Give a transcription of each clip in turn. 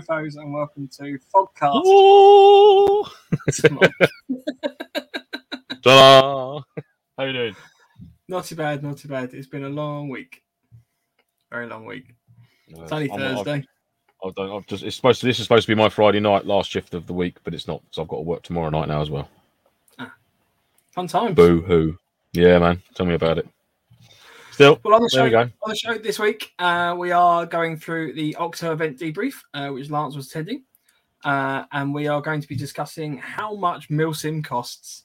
here, no and welcome to Fogcast. Ooh. Ta-da. How you doing? not too bad, not too bad. It's been a long week, very long week. It's only I'm- I've- Thursday. I don't. I've just. It's supposed to. This is supposed to be my Friday night, last shift of the week, but it's not. So I've got to work tomorrow night now as well. Ah. Fun time. Boo hoo. Yeah, man. Tell me about it. Still, Well, on the there we show, on the show this week, uh, we are going through the Octo event debrief, uh, which Lance was attending, uh, and we are going to be discussing how much Milsim costs.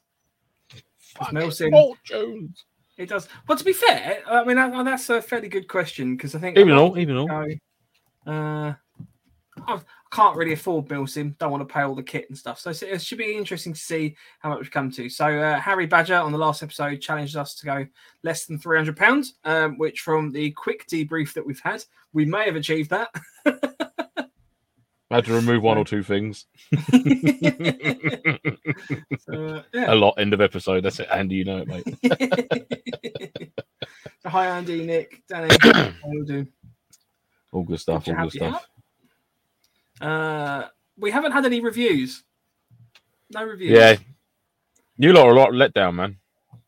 Milsim, Fortunes. it does. Well, to be fair, I mean that, that's a fairly good question because I think Even all, even all. go, uh, I can't really afford Milsim. Don't want to pay all the kit and stuff. So it should be interesting to see how much we come to. So uh, Harry Badger on the last episode challenged us to go less than three hundred pounds, um, which from the quick debrief that we've had, we may have achieved that. I had to remove one or two things. so, uh, yeah. A lot. End of episode. That's it. Andy, you know it, mate. so hi Andy, Nick, Danny, how you doing? All good stuff. All good stuff. Uh, we haven't had any reviews. No reviews. Yeah. You lot are a lot let down, man.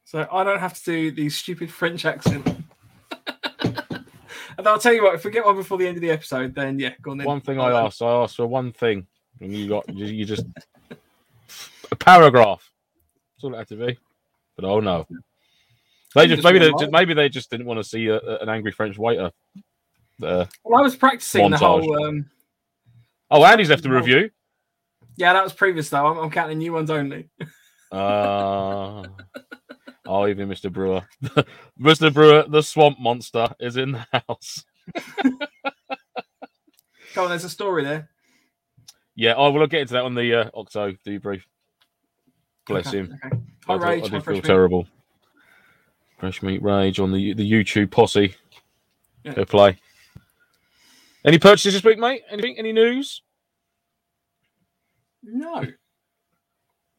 So I don't have to do the stupid French accent. and I'll tell you what, if we get one before the end of the episode, then yeah, go on then. One thing I asked, I asked for one thing, and you got you, you just a paragraph. That's all it had to be. But oh no, they just just maybe they just, maybe they just didn't want to see a, a- an angry French waiter. Uh, Well, I was practicing the whole. Um, oh, Andy's left a review. yeah, that was previous though. I'm, I'm counting new ones only. Uh, oh, even Mr. Brewer, Mr. Brewer, the swamp monster is in the house. Come on, there's a story there. Yeah, I will get into that on the uh, Octo debrief. Bless Okay, him. Okay. Hi, I, Rage. I do Fresh feel Meat. terrible. Fresh meat rage on the the YouTube posse. Yeah. Go play. Any purchases this week, mate? Anything? Any news? No,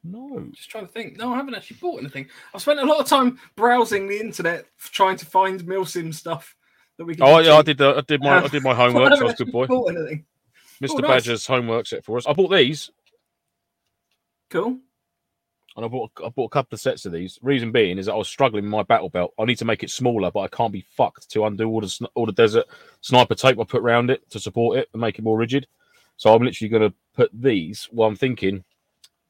No. just trying to think. No, I haven't actually bought anything. I've spent a lot of time browsing the internet trying to find Milsim stuff that we can. Oh yeah, I did. The, I did my I did my homework. I so I was a good boy. Mr. Oh, nice. Badger's homework set for us. I bought these, Cool. And I bought I bought a couple of sets of these. Reason being is that I was struggling with my battle belt. I need to make it smaller, but I can't be fucked to undo all the all the desert sniper tape I put around it to support it and make it more rigid. So I'm literally going to put these. Well, I'm thinking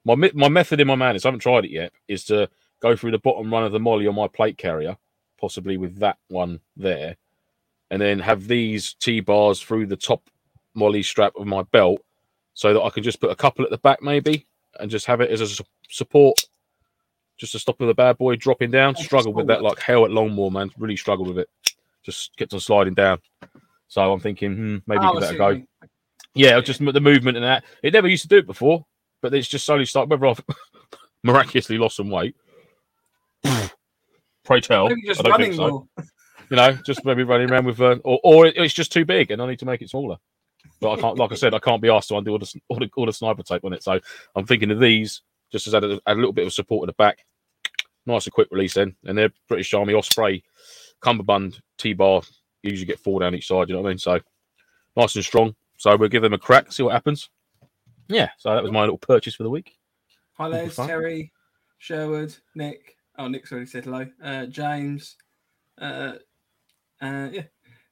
my my method in my madness. I haven't tried it yet. Is to go through the bottom run of the MOLLE on my plate carrier, possibly with that one there, and then have these T bars through the top MOLLE strap of my belt, so that I can just put a couple at the back maybe, and just have it as a support, just to stop the bad boy dropping down. Struggled with that like hell at Longmoor, man. Really struggled with it. Just kept on sliding down. So I'm thinking, hmm, maybe Oh, give that a go. what you mean. Yeah, just the movement and that. It never used to do it before, but it's just slowly started. Whether I've miraculously lost some weight, pray tell. Maybe just I don't running think so. more. You know, just maybe running around with, uh, or or it's just too big and I need to make it smaller. But I can't, like I said, I can't be asked to undo all the all the, all the sniper tape on it. So I'm thinking of these just as add a, add a little bit of support at the back. Nice and quick release then, and they're British Army Osprey cummerbund T-bar. You usually get four down each side. You know what I mean? So nice and strong. So we'll give them a crack, see what happens. Yeah. So that was my little purchase for the week. Hi, Les. Terry, Sherwood, Nick. Oh, Nick's already said hello. Uh, James. Uh, uh, yeah.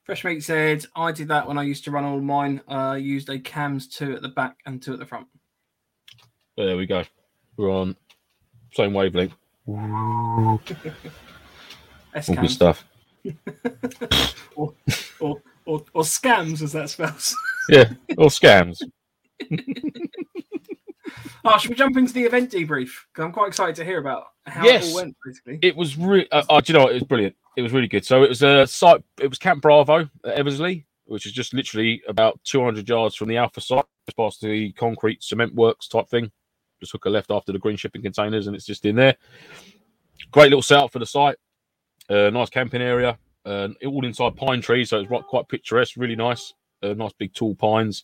Fresh Meat said, I did that when I used to run all mine. Uh, I used a cams two at the back and two at the front. There we go. We're on same wavelength. All good stuff. or, or, or scams, as that spells. Yeah. Or scams. oh, should we jump into the event debrief? Because I'm quite excited to hear about how it all went, basically. It was really. Uh, oh, do you know what? It was brilliant. It was really good. So it was a site. It was Camp Bravo at Eversley, which is just literally about 200 yards from the Alpha site, just past the concrete cement works type thing. Just hook a left after the green shipping containers, and it's just in there. Great little setup for the site. Uh, nice camping area. Uh, all inside pine trees, so it's quite picturesque. Really nice. Uh, nice big tall pines.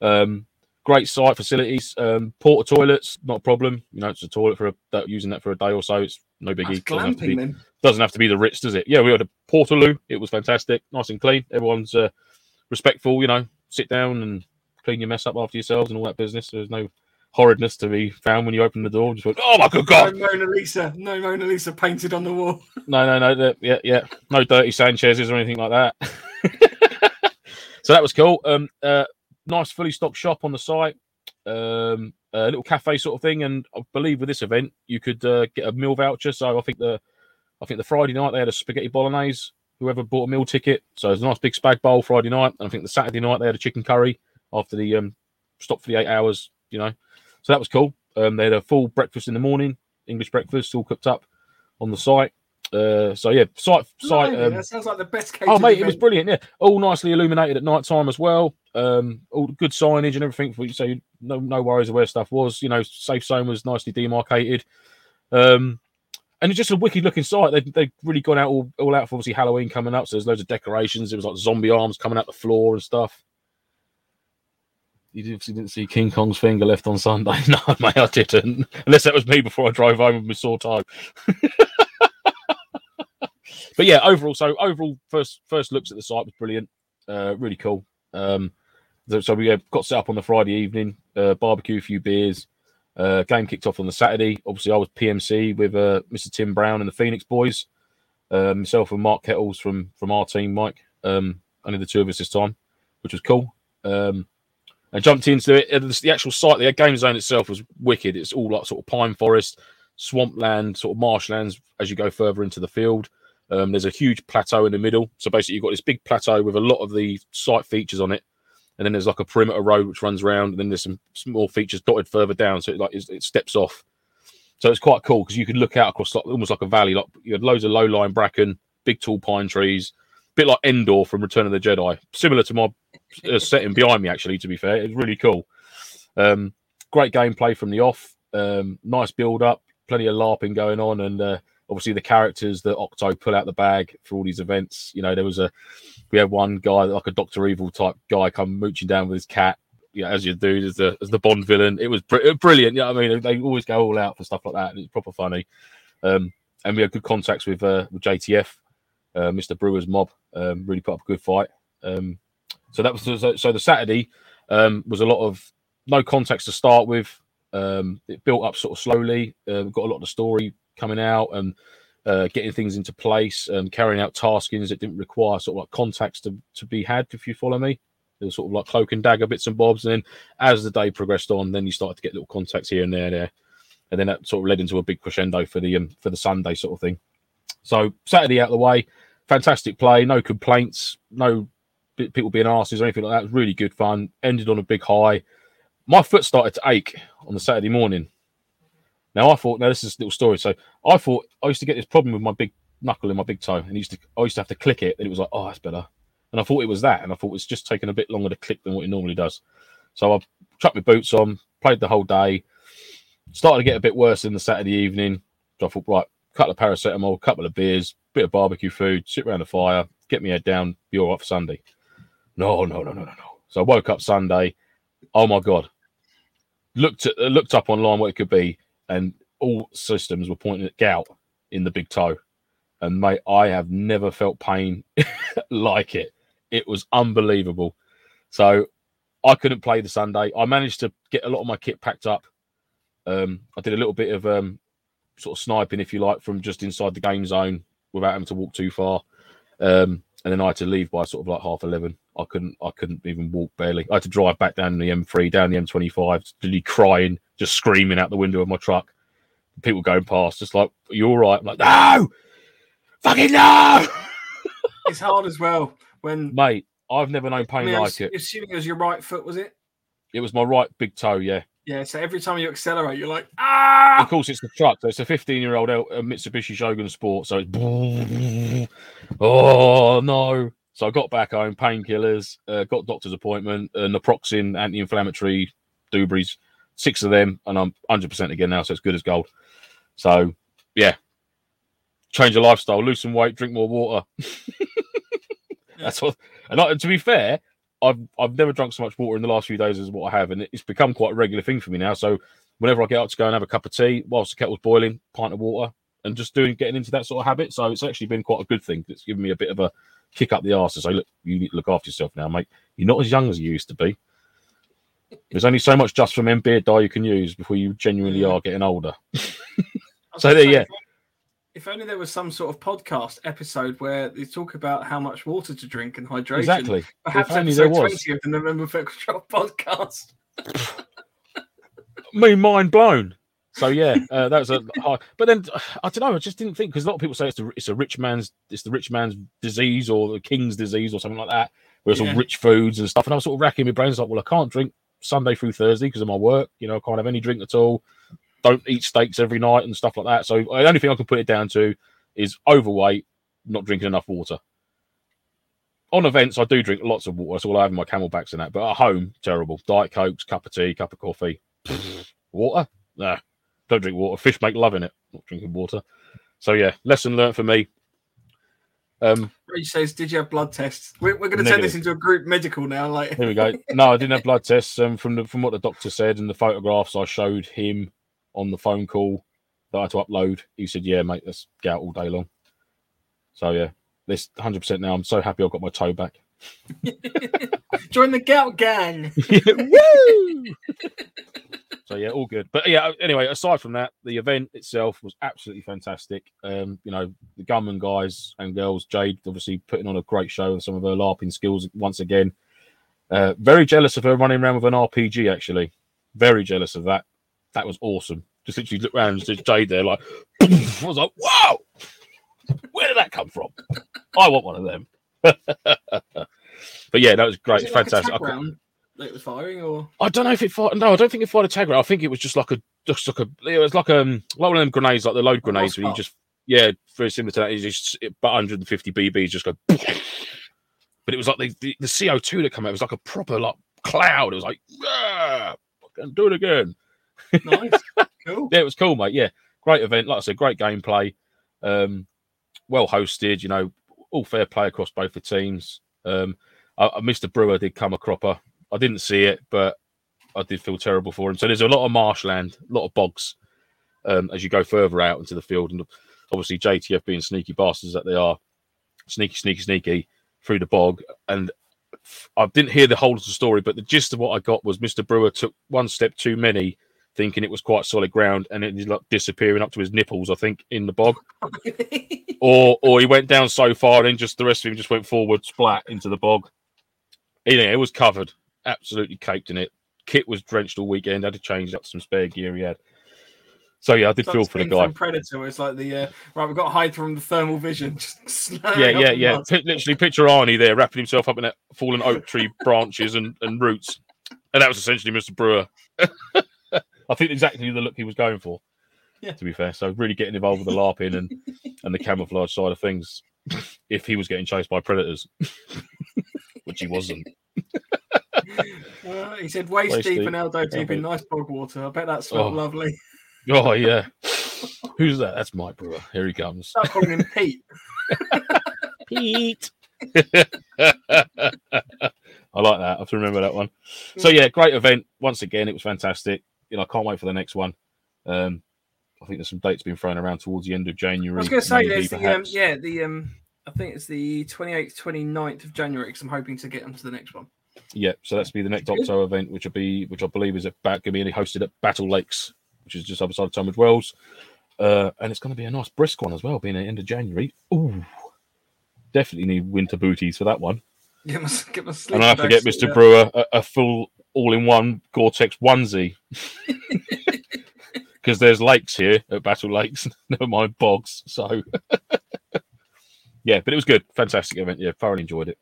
Um, great site facilities. Um, porta toilets, not a problem. You know, it's a toilet for a, using that for a day or so. It's no biggie. Doesn't have to be- doesn't have to be the Ritz, does it? Yeah, we had a Portaloo. It was fantastic, nice and clean. Everyone's uh, respectful, you know, sit down and clean your mess up after yourselves and all that business. There's no horridness to be found when you open the door. Just went, oh my good god! No Mona Lisa, no Mona Lisa painted on the wall. No, no, no. the- yeah, yeah. No dirty Sanchez's or anything like that. so that was cool. Um, uh, nice fully stocked shop on the site. Um, a little cafe sort of thing, and I believe with this event you could uh, get a meal voucher. So I think the, I think the Friday night they had a spaghetti bolognese. Whoever bought a meal ticket, so it's a nice big spag bowl Friday night. And I think the Saturday night they had a chicken curry after the um stop for the eight hours. You know, so that was cool. Um, they had a full breakfast in the morning, English breakfast, all cooked up on the site. Uh, so yeah, site site. Um, that sounds like the best case. oh mate, it was brilliant. Yeah, all nicely illuminated at night time as well. Um, all good signage and everything for you. So no no worries of where stuff was. You know, safe zone was nicely demarcated. Um, and it's just a wicked looking site. They've, they've really gone out all, all out for obviously Halloween coming up. So there's loads of decorations. It was like zombie arms coming out the floor and stuff. You obviously didn't see King Kong's finger left on Sunday. No, mate, I didn't. Unless that was me before I drove home with my sore toe. but yeah, overall, so overall, first first looks at the site was brilliant. Uh, really cool. Um, so- we uh, got set up on the Friday evening, uh, barbecue, a few beers. Uh, game kicked off on the Saturday. Obviously, I was PMC with uh, Mr. Tim Brown and the Phoenix boys. Uh, myself and Mark Kettles from from our team, Mike. Um, only the two of us this time, which was cool. Um, I jumped into it. Uh, the actual site, the game zone itself was wicked. It's all like sort of pine forest, swampland, sort of marshlands as you go further into the field. Um, there's a huge plateau in the middle. So basically, you've got this big plateau with a lot of the site features on it. And then there's like a perimeter road which runs around. And then there's some small features dotted further down. So it, like it, steps off. So it's quite cool because you could look out across like, almost like a valley. Like you had loads of low lying bracken, big tall pine trees, a bit like Endor from Return of the Jedi, similar to my uh, setting behind me. Actually, to be fair, it's really cool. Um, great gameplay from the off. Um, nice build up, plenty of larping going on, and uh, obviously the characters that Octo pull out the bag for all these events. You know, there was a we had one guy like a Doctor Evil type guy come mooching down with his cat. Yeah, as you do as the as the Bond villain. It was br- brilliant. Yeah, I mean they always go all out for stuff like that, it's proper funny. Um, and we had good contacts with uh, with JTF, uh, Mr. Brewer's mob. Um, really put up a good fight. Um, so that was so, so the Saturday um, was a lot of no contacts to start with. Um, it built up sort of slowly. Uh, got a lot of the story coming out and uh, getting things into place and carrying out taskings that didn't require sort of like contacts to, to be had. If you follow me, It was sort of like cloak and dagger bits and bobs. And then as the day progressed on, then you started to get little contacts here and there, there, and then that sort of led into a big crescendo for the um, for the Sunday sort of thing. So Saturday out of the way, fantastic play, no complaints, no people being asses or anything like that. It was really good fun. Ended on a big high. My foot started to ache on the Saturday morning. Now I thought, now this is a little story. So I thought I used to get this problem with my big knuckle in my big toe, and used to I used to have to click it, and it was like, oh, that's better. And I thought it was that, and I thought it's just taking a bit longer to click than what it normally does. So I chucked my boots on, played the whole day. Started to get a bit worse in the Saturday evening. So I thought, right, couple of paracetamol, a couple of beers, bit of barbecue food, sit around the fire, get my head down, be all right for Sunday. No, no, no, no, no, no. So I woke up Sunday. Oh my god! Looked at, looked up online what it could be, and all systems were pointing at gout in the big toe. And mate, I have never felt pain like it. It was unbelievable. So I couldn't play the Sunday. I managed to get a lot of my kit packed up. Um, I did a little bit of um, sort of sniping, if you like, from just inside the game zone without having to walk too far. Um, and then I had to leave by sort of like half eleven. I couldn't, I couldn't even walk barely. I had to drive back down the M3, down the M25, really crying, just screaming out the window of my truck. People going past, just like, "Are you all right?" I'm like, "No, fucking no, It's hard as well when. mate." I've never known pain mean, I'm like it. assuming it was your right foot, was it? It was my right big toe, yeah. Yeah. So every time you accelerate, you're like, ah. Of course, it's the truck. So it's a 15 year old Mitsubishi Shogun Sport. So it's oh no. So I got back home, painkillers, uh, got doctor's appointment, uh, naproxen, anti-inflammatory, Dubris, six of them, and I'm 100 percent again now. So it's good as gold. So yeah, change your lifestyle, lose some weight, drink more water. That's what. And I, to be fair, I've I've never drunk so much water in the last few days as what I have, and it's become quite a regular thing for me now. So whenever I get out to go and have a cup of tea whilst the kettle's boiling, pint of water, and just doing getting into that sort of habit. So it's actually been quite a good thing. It's given me a bit of a kick up the arse to say, look, you need to look after yourself now, mate. You're not as young as you used to be. There's only so much just from M beer dye you can use before you genuinely are getting older. So there, say, yeah. if- If only there was some sort of podcast episode where they talk about how much water to drink and hydration. Exactly. Perhaps If only episode there was. 20 of the November Fetch Drop podcast. me mind blown. So yeah, uh, that was a hard. But then I don't know. I just didn't think because a lot of people say it's a it's a rich man's it's the rich man's disease or the king's disease or something like that. Where it's Yeah. all rich foods and stuff. And I was sort of racking my brains like, well, I can't drink Sunday through Thursday because of my work. You know, I can't have any drink at all. Don't eat steaks every night and stuff like that. So the only thing I can put it down to is overweight, not drinking enough water. On events, I do drink lots of water. That's all I have in my CamelBaks and that. But at home, terrible. Diet cokes, cup of tea, cup of coffee. water? Nah, don't drink water. Fish make love in it. Not drinking water. So yeah, lesson learned for me. Um, Rich says, "Did you have blood tests?" We're, we're going to turn this into a group medical now. Like, here we go. No, I didn't have blood tests. Um, from the, from what the doctor said and the photographs I showed him on the phone call that I had to upload, he said, "Yeah, mate, let's get out all day long." So yeah, this 100 percent now. I'm so happy I got my toe back. join the gout gang. Woo! so yeah, all good. But yeah, anyway, aside from that, the event itself was absolutely fantastic. Um, you know, the gunman guys and girls, Jade obviously putting on a great show with some of her LARPing skills once again. Uh, very jealous of her running around with an RPG, actually. Very jealous of that. That was awesome. Just literally look around and just Jade there, like, I was like, wow, where did that come from? I want one of them. but yeah, that was great. Was it like fantastic. tag I round it was firing, or I don't know if it fired. No, I don't think it fired a tag round. I think it was just like a, just like a. It was like um, like one of them grenades, like the load grenades, where you just, yeah, very similar to that. You just, but 150 BBs just go. But it was like the, the, the CO2 that came out. It was like a proper like cloud. It was like, yeah, fucking do it again. nice, cool. Yeah, it was cool, mate. Yeah, great event. Like I said, great gameplay. Um, well hosted. You know, all fair play across both the teams. Um, Mr. Brewer did come a cropper. I didn't see it, but I did feel terrible for him. So there's a lot of marshland, a lot of bogs um, as you go further out into the field, and obviously JTF being sneaky bastards that they are, sneaky, sneaky, sneaky through the bog. And I didn't hear the whole of the story, but the gist of what I got was Mr. Brewer took one step too many, thinking it was quite solid ground, and it was like disappearing up to his nipples, I think, in the bog or or he went down so far and just the rest of him just went forward splat into the bog. Anyway, it was covered, absolutely caked in it. Kit was drenched all weekend. Had to change up some spare gear he had. So yeah, I did It's like feel for the guy. Predator. It's like the uh, right. We've got to hide from the thermal vision. Just Yeah, yeah, yeah. Pi- literally, picture Arnie there wrapping himself up in that fallen oak tree branches and, and roots, and that was essentially Mr. Brewer. I think exactly the look he was going for. Yeah. To be fair, so really getting involved with the larping and and the camouflage side of things. If he was getting chased by predators, which he wasn't. Uh, he said waist, Waist deep deep, and elbow deep in nice bog water. I bet that smelled Oh. lovely. Oh yeah. Who's that? That's Mike Brewer. Here he comes. Start calling him Pete. Pete. I like that. I have to remember that one. So yeah, great event. Once again, it was fantastic. You know, I can't wait for the next one. Um, I think there's some dates being thrown around towards the end of January. I was going to say maybe, there's the um, yeah the um I think it's the 28th 29th of January because I'm hoping to get them to the next one. Yeah, so that's be the next. Octo event, which will be, which I believe is at going to be hosted at Battle Lakes, which is just outside of Tunbridge Wells, uh, and it's going to be a nice brisk one as well, being at the end of January. Ooh, definitely need winter booties for that one. Get my get my sleep. and I have to get Mr. Brewer a, a full all-in-one Gore-Tex onesie because there's lakes here at Battle Lakes, never mind bogs. So yeah, but it was good, fantastic event. Yeah, thoroughly enjoyed it.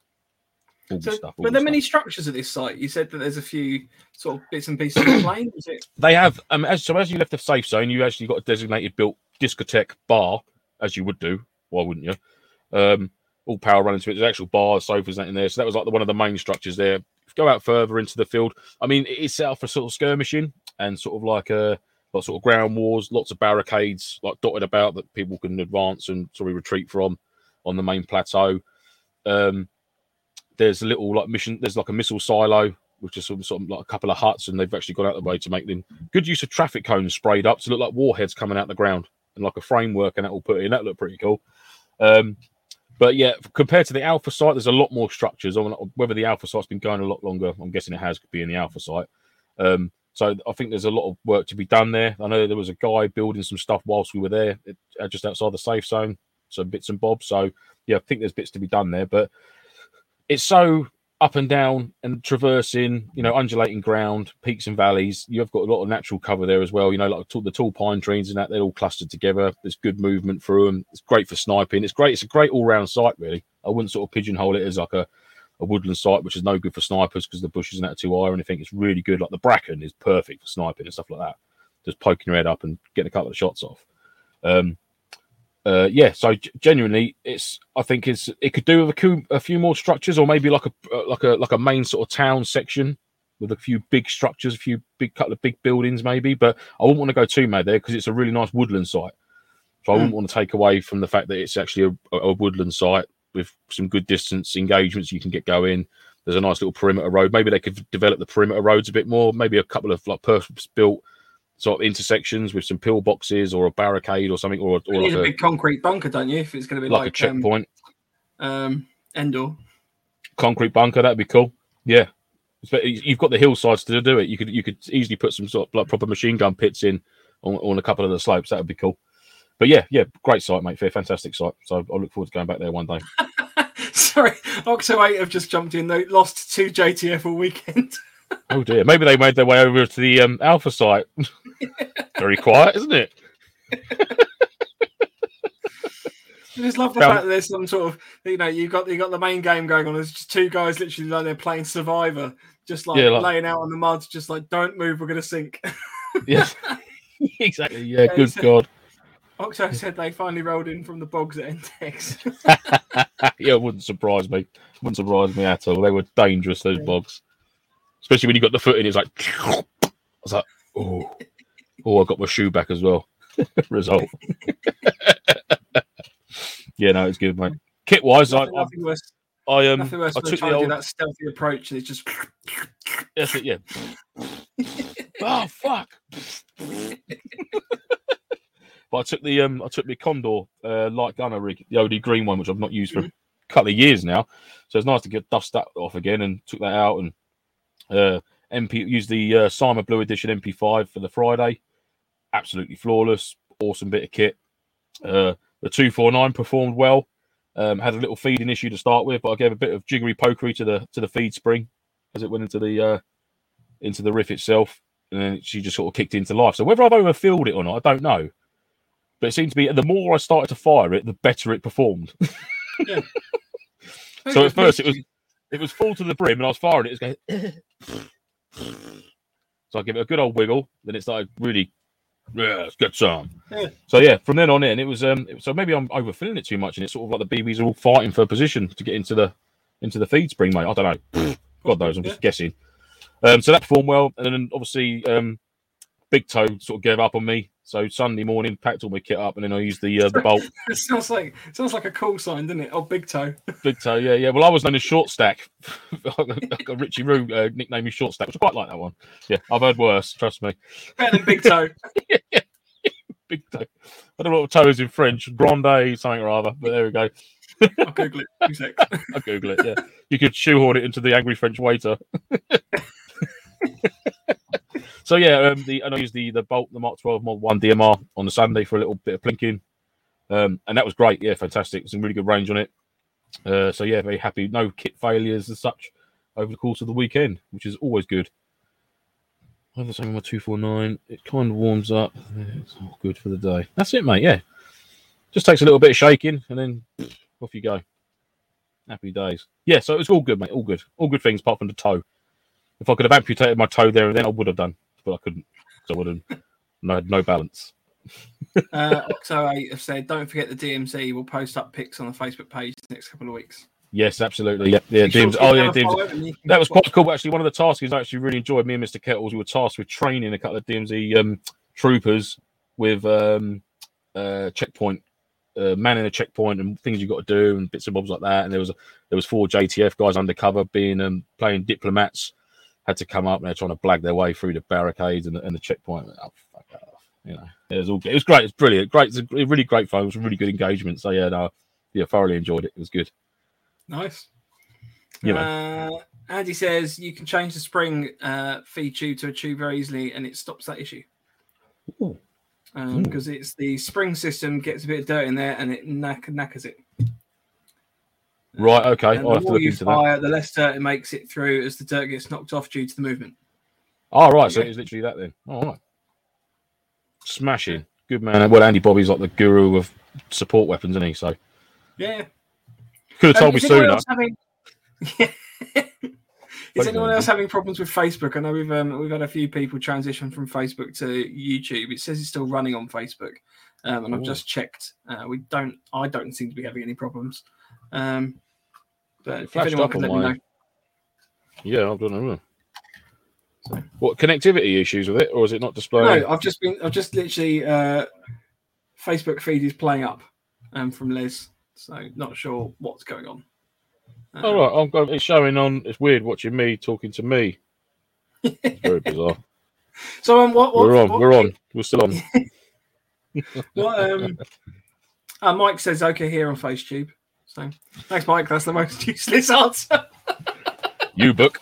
All So, stuff. were there stuff. many structures at this site? You said that there's a few sort of bits and pieces of plane. Was it? They have um as so as you left the safe zone, you actually got a designated built discotheque bar, as you would do. Why wouldn't you? Um, all power running to it. There's actual bars, sofas, that in there. So that was like the, one of the main structures there. Go out further into the field. I mean, it's set up for sort of skirmishing and sort of like a sort of ground wars, lots of barricades like dotted about that people can advance and sort of retreat from on the main plateau. Um, there's a little like mission. There's like a missile silo, which is sort of, sort of like a couple of huts, and they've actually gone out of the way to make them good use of traffic cones sprayed up to look like warheads coming out the ground and like a framework and that will put in. That looked pretty cool. Um, but yeah, compared to the alpha site, there's a lot more structures. Don't whether the alpha site's been going a lot longer, I'm guessing it has Could be in the alpha site. Um, so I think there's a lot of work to be done there. I know there was a guy building some stuff whilst we were there, uh, just outside the safe zone, some bits and bobs. So yeah, I think there's bits to be done there, but it's so up and down and traversing, you know, undulating ground, peaks and valleys. You've got a lot of natural cover there as well. You know, like the tall pine trees and that, they're all clustered together. There's good movement through them. It's great for sniping. It's great. It's a great all round site, really. I wouldn't sort of pigeonhole it as like a a woodland site, which is no good for snipers because the bushes are not too high or anything. It's really good. Like the bracken is perfect for sniping and stuff like that. Just poking your head up and getting a couple of shots off. Um, uh, yeah, so g- genuinely, it's I think it's it could do with a, coup, a few more structures, or maybe like a uh, like a like a main sort of town section with a few big structures, a few big couple of big buildings, maybe. But I wouldn't want to go too mad there because it's a really nice woodland site. So I wouldn't want to take away from the fact that it's actually a, a woodland site with some good distance engagements you can get going. There's a nice little perimeter road. Maybe they could develop the perimeter roads a bit more. Maybe a couple of like purpose built sort of intersections with some pillboxes or a barricade or something, or, or You like need a a, big concrete bunker, don't you? If it's going to be like, like, a checkpoint, um, um, Endor. concrete bunker. That'd be cool. Yeah, but you've got the hillsides to do it. You could you could easily put some sort of like proper machine gun pits in on, on a couple of the slopes. That would be cool. But yeah, yeah, great site, mate. Fair, fantastic site. So I look forward to going back there one day. Sorry, Octo 8 have just jumped in. They lost two JTF all weekend. Oh dear, maybe they made their way over to the um, Alpha site. Very quiet, isn't it? I just love the fact that there's some sort of you know you got you got the main game going on. There's just two guys literally like they're playing Survivor, just like, Yeah, like- laying out on the mud, just like don't move, we're gonna sink. Yeah, exactly. Yeah, Yeah, good God. Octo said they finally rolled in from the bogs at Entex. yeah, it wouldn't surprise me. Wouldn't surprise me at all. They were dangerous, those bogs. Especially when you got the foot in, it's like, I was like, oh, oh, I got my shoe back as well. Result. yeah, no, it's good, mate. Kit wise, I, I, worse, I um, nothing worse I took the to do old, that stealthy approach. And it's just that's it, yeah. oh fuck! But I took the um, I took the Condor uh, light gunner rig, the OD green one, which I've not used for a couple of years now. So it's nice to get dust that off again, and took that out and uh, MP used the uh, Simon Blue Edition MP5 for the Friday. Absolutely flawless, awesome bit of kit. Uh, the 249 performed well. Um, had a little feeding issue to start with, but I gave a bit of jiggery pokery to the to the feed spring as it went into the uh, into the riff itself, and then she just sort of kicked into life. So whether I've overfilled it or not, I don't know. But it seemed to be the more I started to fire it, the better it performed. so at first it was it was full to the brim, and I was firing it. It was going. so I give it a good old wiggle. Then it started really. Yeah, let's get some. Yeah. So yeah, from then on in, it was um. So maybe I'm overfilling it too much, and it's sort of like the BBs are all fighting for a position to get into the into the feed spring, mate. I don't know. God knows. I'm just guessing. Um, so that performed well, and then obviously um, Big Toe sort of gave up on me. So Sunday morning, packed all my kit up, and then I used the uh, the bolt. It sounds like sounds like a call sign, doesn't it? Oh, big toe. Big toe, yeah, yeah. Well, I was known as Short Stack. I got Richie Roo uh, nicknamed me Short Stack, which I quite like that one. Yeah, I've heard worse. Trust me. Better than big toe. Big toe. I don't know what toe is in French. Grande something or other. But there we go. I'll Google it. I'll Google it. Yeah, you could shoehorn it into the angry French waiter. So yeah, um, the and I used the the Bolt, the Mark 12 Mod One DMR on the Sunday for a little bit of plinking, um, and that was great. Yeah, fantastic. Some really good range on it. Uh, so yeah, very happy. No kit failures as such over the course of the weekend, which is always good. I have the same with my two four nine. It kind of warms up. It's all good for the day. That's it, mate. Yeah, just takes a little bit of shaking, and then off you go. Happy days. Yeah, so it was all good, mate. All good. All good things apart from the toe. If I could have amputated my toe there and then, I would have done, but I couldn't. So I would have no, had no balance. Uh, Octo 8 have said, don't forget the DMZ. We'll post up pics on the Facebook page the next couple of weeks. Yes, absolutely. Yeah, yeah. Sure oh, yeah, them a DMs. follow and you can That was quite cool. Actually, one of the tasks I actually really enjoyed. Me and Mr. Kettles, we were tasked with training a couple of DMZ um, troopers with um, uh, checkpoint, uh, manning a checkpoint and things you've got to do and bits and bobs like that. And there was a, there was four JTF guys undercover being um, playing diplomats, had to come up and they're trying to blag their way through the barricades and the, and the checkpoint. Oh, fuck off. You know, it was all it was great. It's brilliant. Great. It's a really great fun. It was a really good engagement. So yeah, no, yeah, thoroughly enjoyed it. It was good. Nice. You know. Uh, Andy says you can change the spring uh, feed tube to a tube very easily, and it stops that issue. Ooh. Um, because it's the spring system gets a bit of dirt in there, and it knack- knackers it. Right, okay. And I'll the have to look into that. fire, the less dirt it makes it through as the dirt gets knocked off due to the movement. Oh, right. So Okay. it's literally that then. All right. Smashing. Good man. Well, Andy Bobby's like the guru of support weapons, isn't he? So Yeah. could have Um, told me is sooner. having- is anyone else having problems with Facebook? I know we've um, we've had a few people transition from Facebook to YouTube. It says it's still running on Facebook, um, and I've just checked. Uh, we don't. I don't seem to be having any problems. Um, but It if flashed anyone up could on me my- know. Yeah, I don't know. What connectivity issues with it, or is it not displaying? No, I've just been. I've just literally. Uh, Facebook feed is playing up, um, from Liz. So not sure what's going on. Um, All right, I'm going, it's showing on. It's weird watching me talking to me. It's very bizarre. So um, what, what we're on. what- we're on. We're still on. What um uh, Mike says okay here on FaceTube. So thanks, Mike. That's the most useless answer. you book.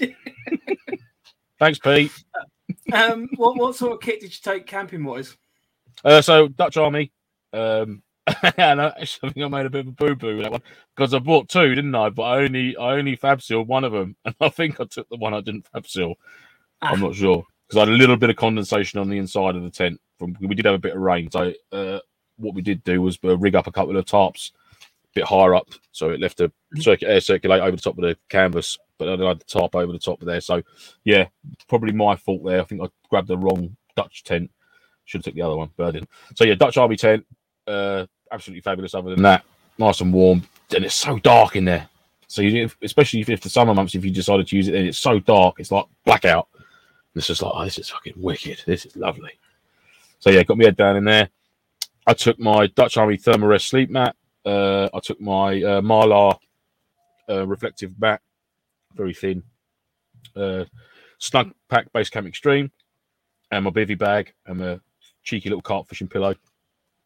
Thanks, Pete. Um what what sort of kit did you take camping wise? Uh, so Dutch Army. Um, and I, I think I made a bit of a boo boo with that one because I bought two, didn't I? But I only I only fab sealed one of them, and I think I took the one I didn't fab seal. I'm not sure because I had a little bit of condensation on the inside of the tent. From we did have a bit of rain, so uh, what we did do was uh, rig up a couple of tarps bit higher up, so it left a circuit air circulate over the top of the canvas. But then I had the tarp over the top of there, so yeah, probably my fault there. I think I grabbed the wrong Dutch tent. Should have took the other one, but I didn't. So yeah, Dutch Army tent, uh, absolutely fabulous. Other than that, nice and warm, and it's so dark in there. So you, especially if the summer months, if you decided to use it, then it's so dark, it's like blackout. And it's just like, oh, this is fucking wicked. This is lovely. So yeah, got my head down in there. I took my Dutch Army Thermarest sleep mat. Uh, I took my uh, Marlar uh, reflective mat, very thin. Uh, snug pack base camp extreme, and my bivy bag, and my cheeky little carp fishing pillow,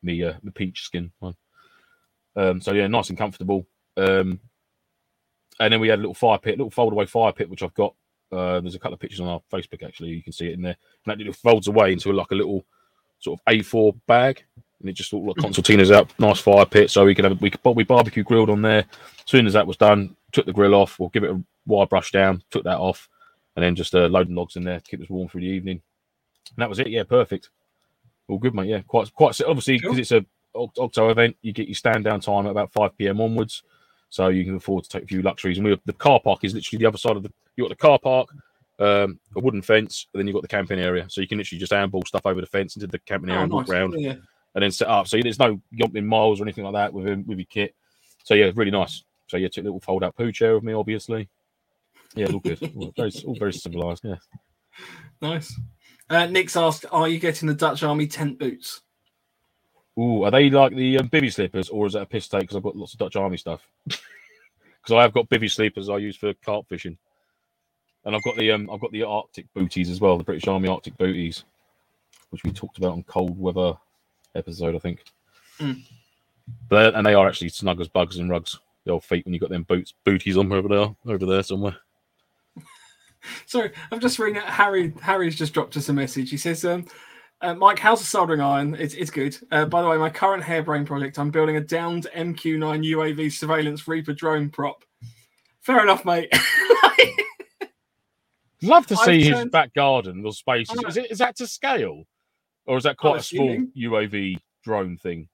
the uh, the peach skin one. Um, so yeah, nice and comfortable. Um, and then we had a little fire pit, a little fold away fire pit, which I've got. Uh, there's a couple of pictures on our Facebook actually. You can see it in there. And that little folds away into like a little sort of A4 bag, and it just looked like concertinas out. Nice fire pit, so we could have we could we barbecue grilled on there. As soon as that was done, took the grill off. We'll give it a wire brush down, took that off, and then just uh, loading logs in there, to keep us warm through the evening. And that was it. Yeah, perfect. All good, mate. Yeah, quite quite obviously because it's a Oct- Octo event. You get your stand down time at about five pm onwards, so you can afford to take a few luxuries. And we the car park is literally the other side of the. You got the car park, um, a wooden fence, and then you've got the camping area. So you can literally just handball stuff over the fence into the camping area Oh, and walk nice. around Yeah. And then set up. So there's no yomping miles or anything like that with him with your kit. So yeah, really nice. So yeah, took a little fold out poo chair with me, obviously. Yeah, all good. all very, all very civilized. Yeah. Nice. Uh, Nick's asked, "Are you getting the Dutch Army tent boots?" Ooh, are they like the um, bivy slippers, or is that a piss take? Because I've got lots of Dutch Army stuff. Because I have got bivy sleepers I use for carp fishing, and I've got the um, I've got the Arctic booties as well, the British Army Arctic booties, which we talked about on cold weather episode, I think. Mm. But and they are actually snug as bugs and rugs. The old feet when you got them boots booties on wherever they are, over there somewhere. Sorry, I'm just reading out. Harry. Harry's just dropped us a message. He says, um, uh, "Mike, how's the soldering iron? It's, it's good. Uh, by the way, my current harebrained project, I'm building a downed MQ9 UAV surveillance Reaper drone prop. Fair enough, mate. Love to see his back garden, those spaces. Is it is that to scale, or is that quite a small assuming. UAV drone thing?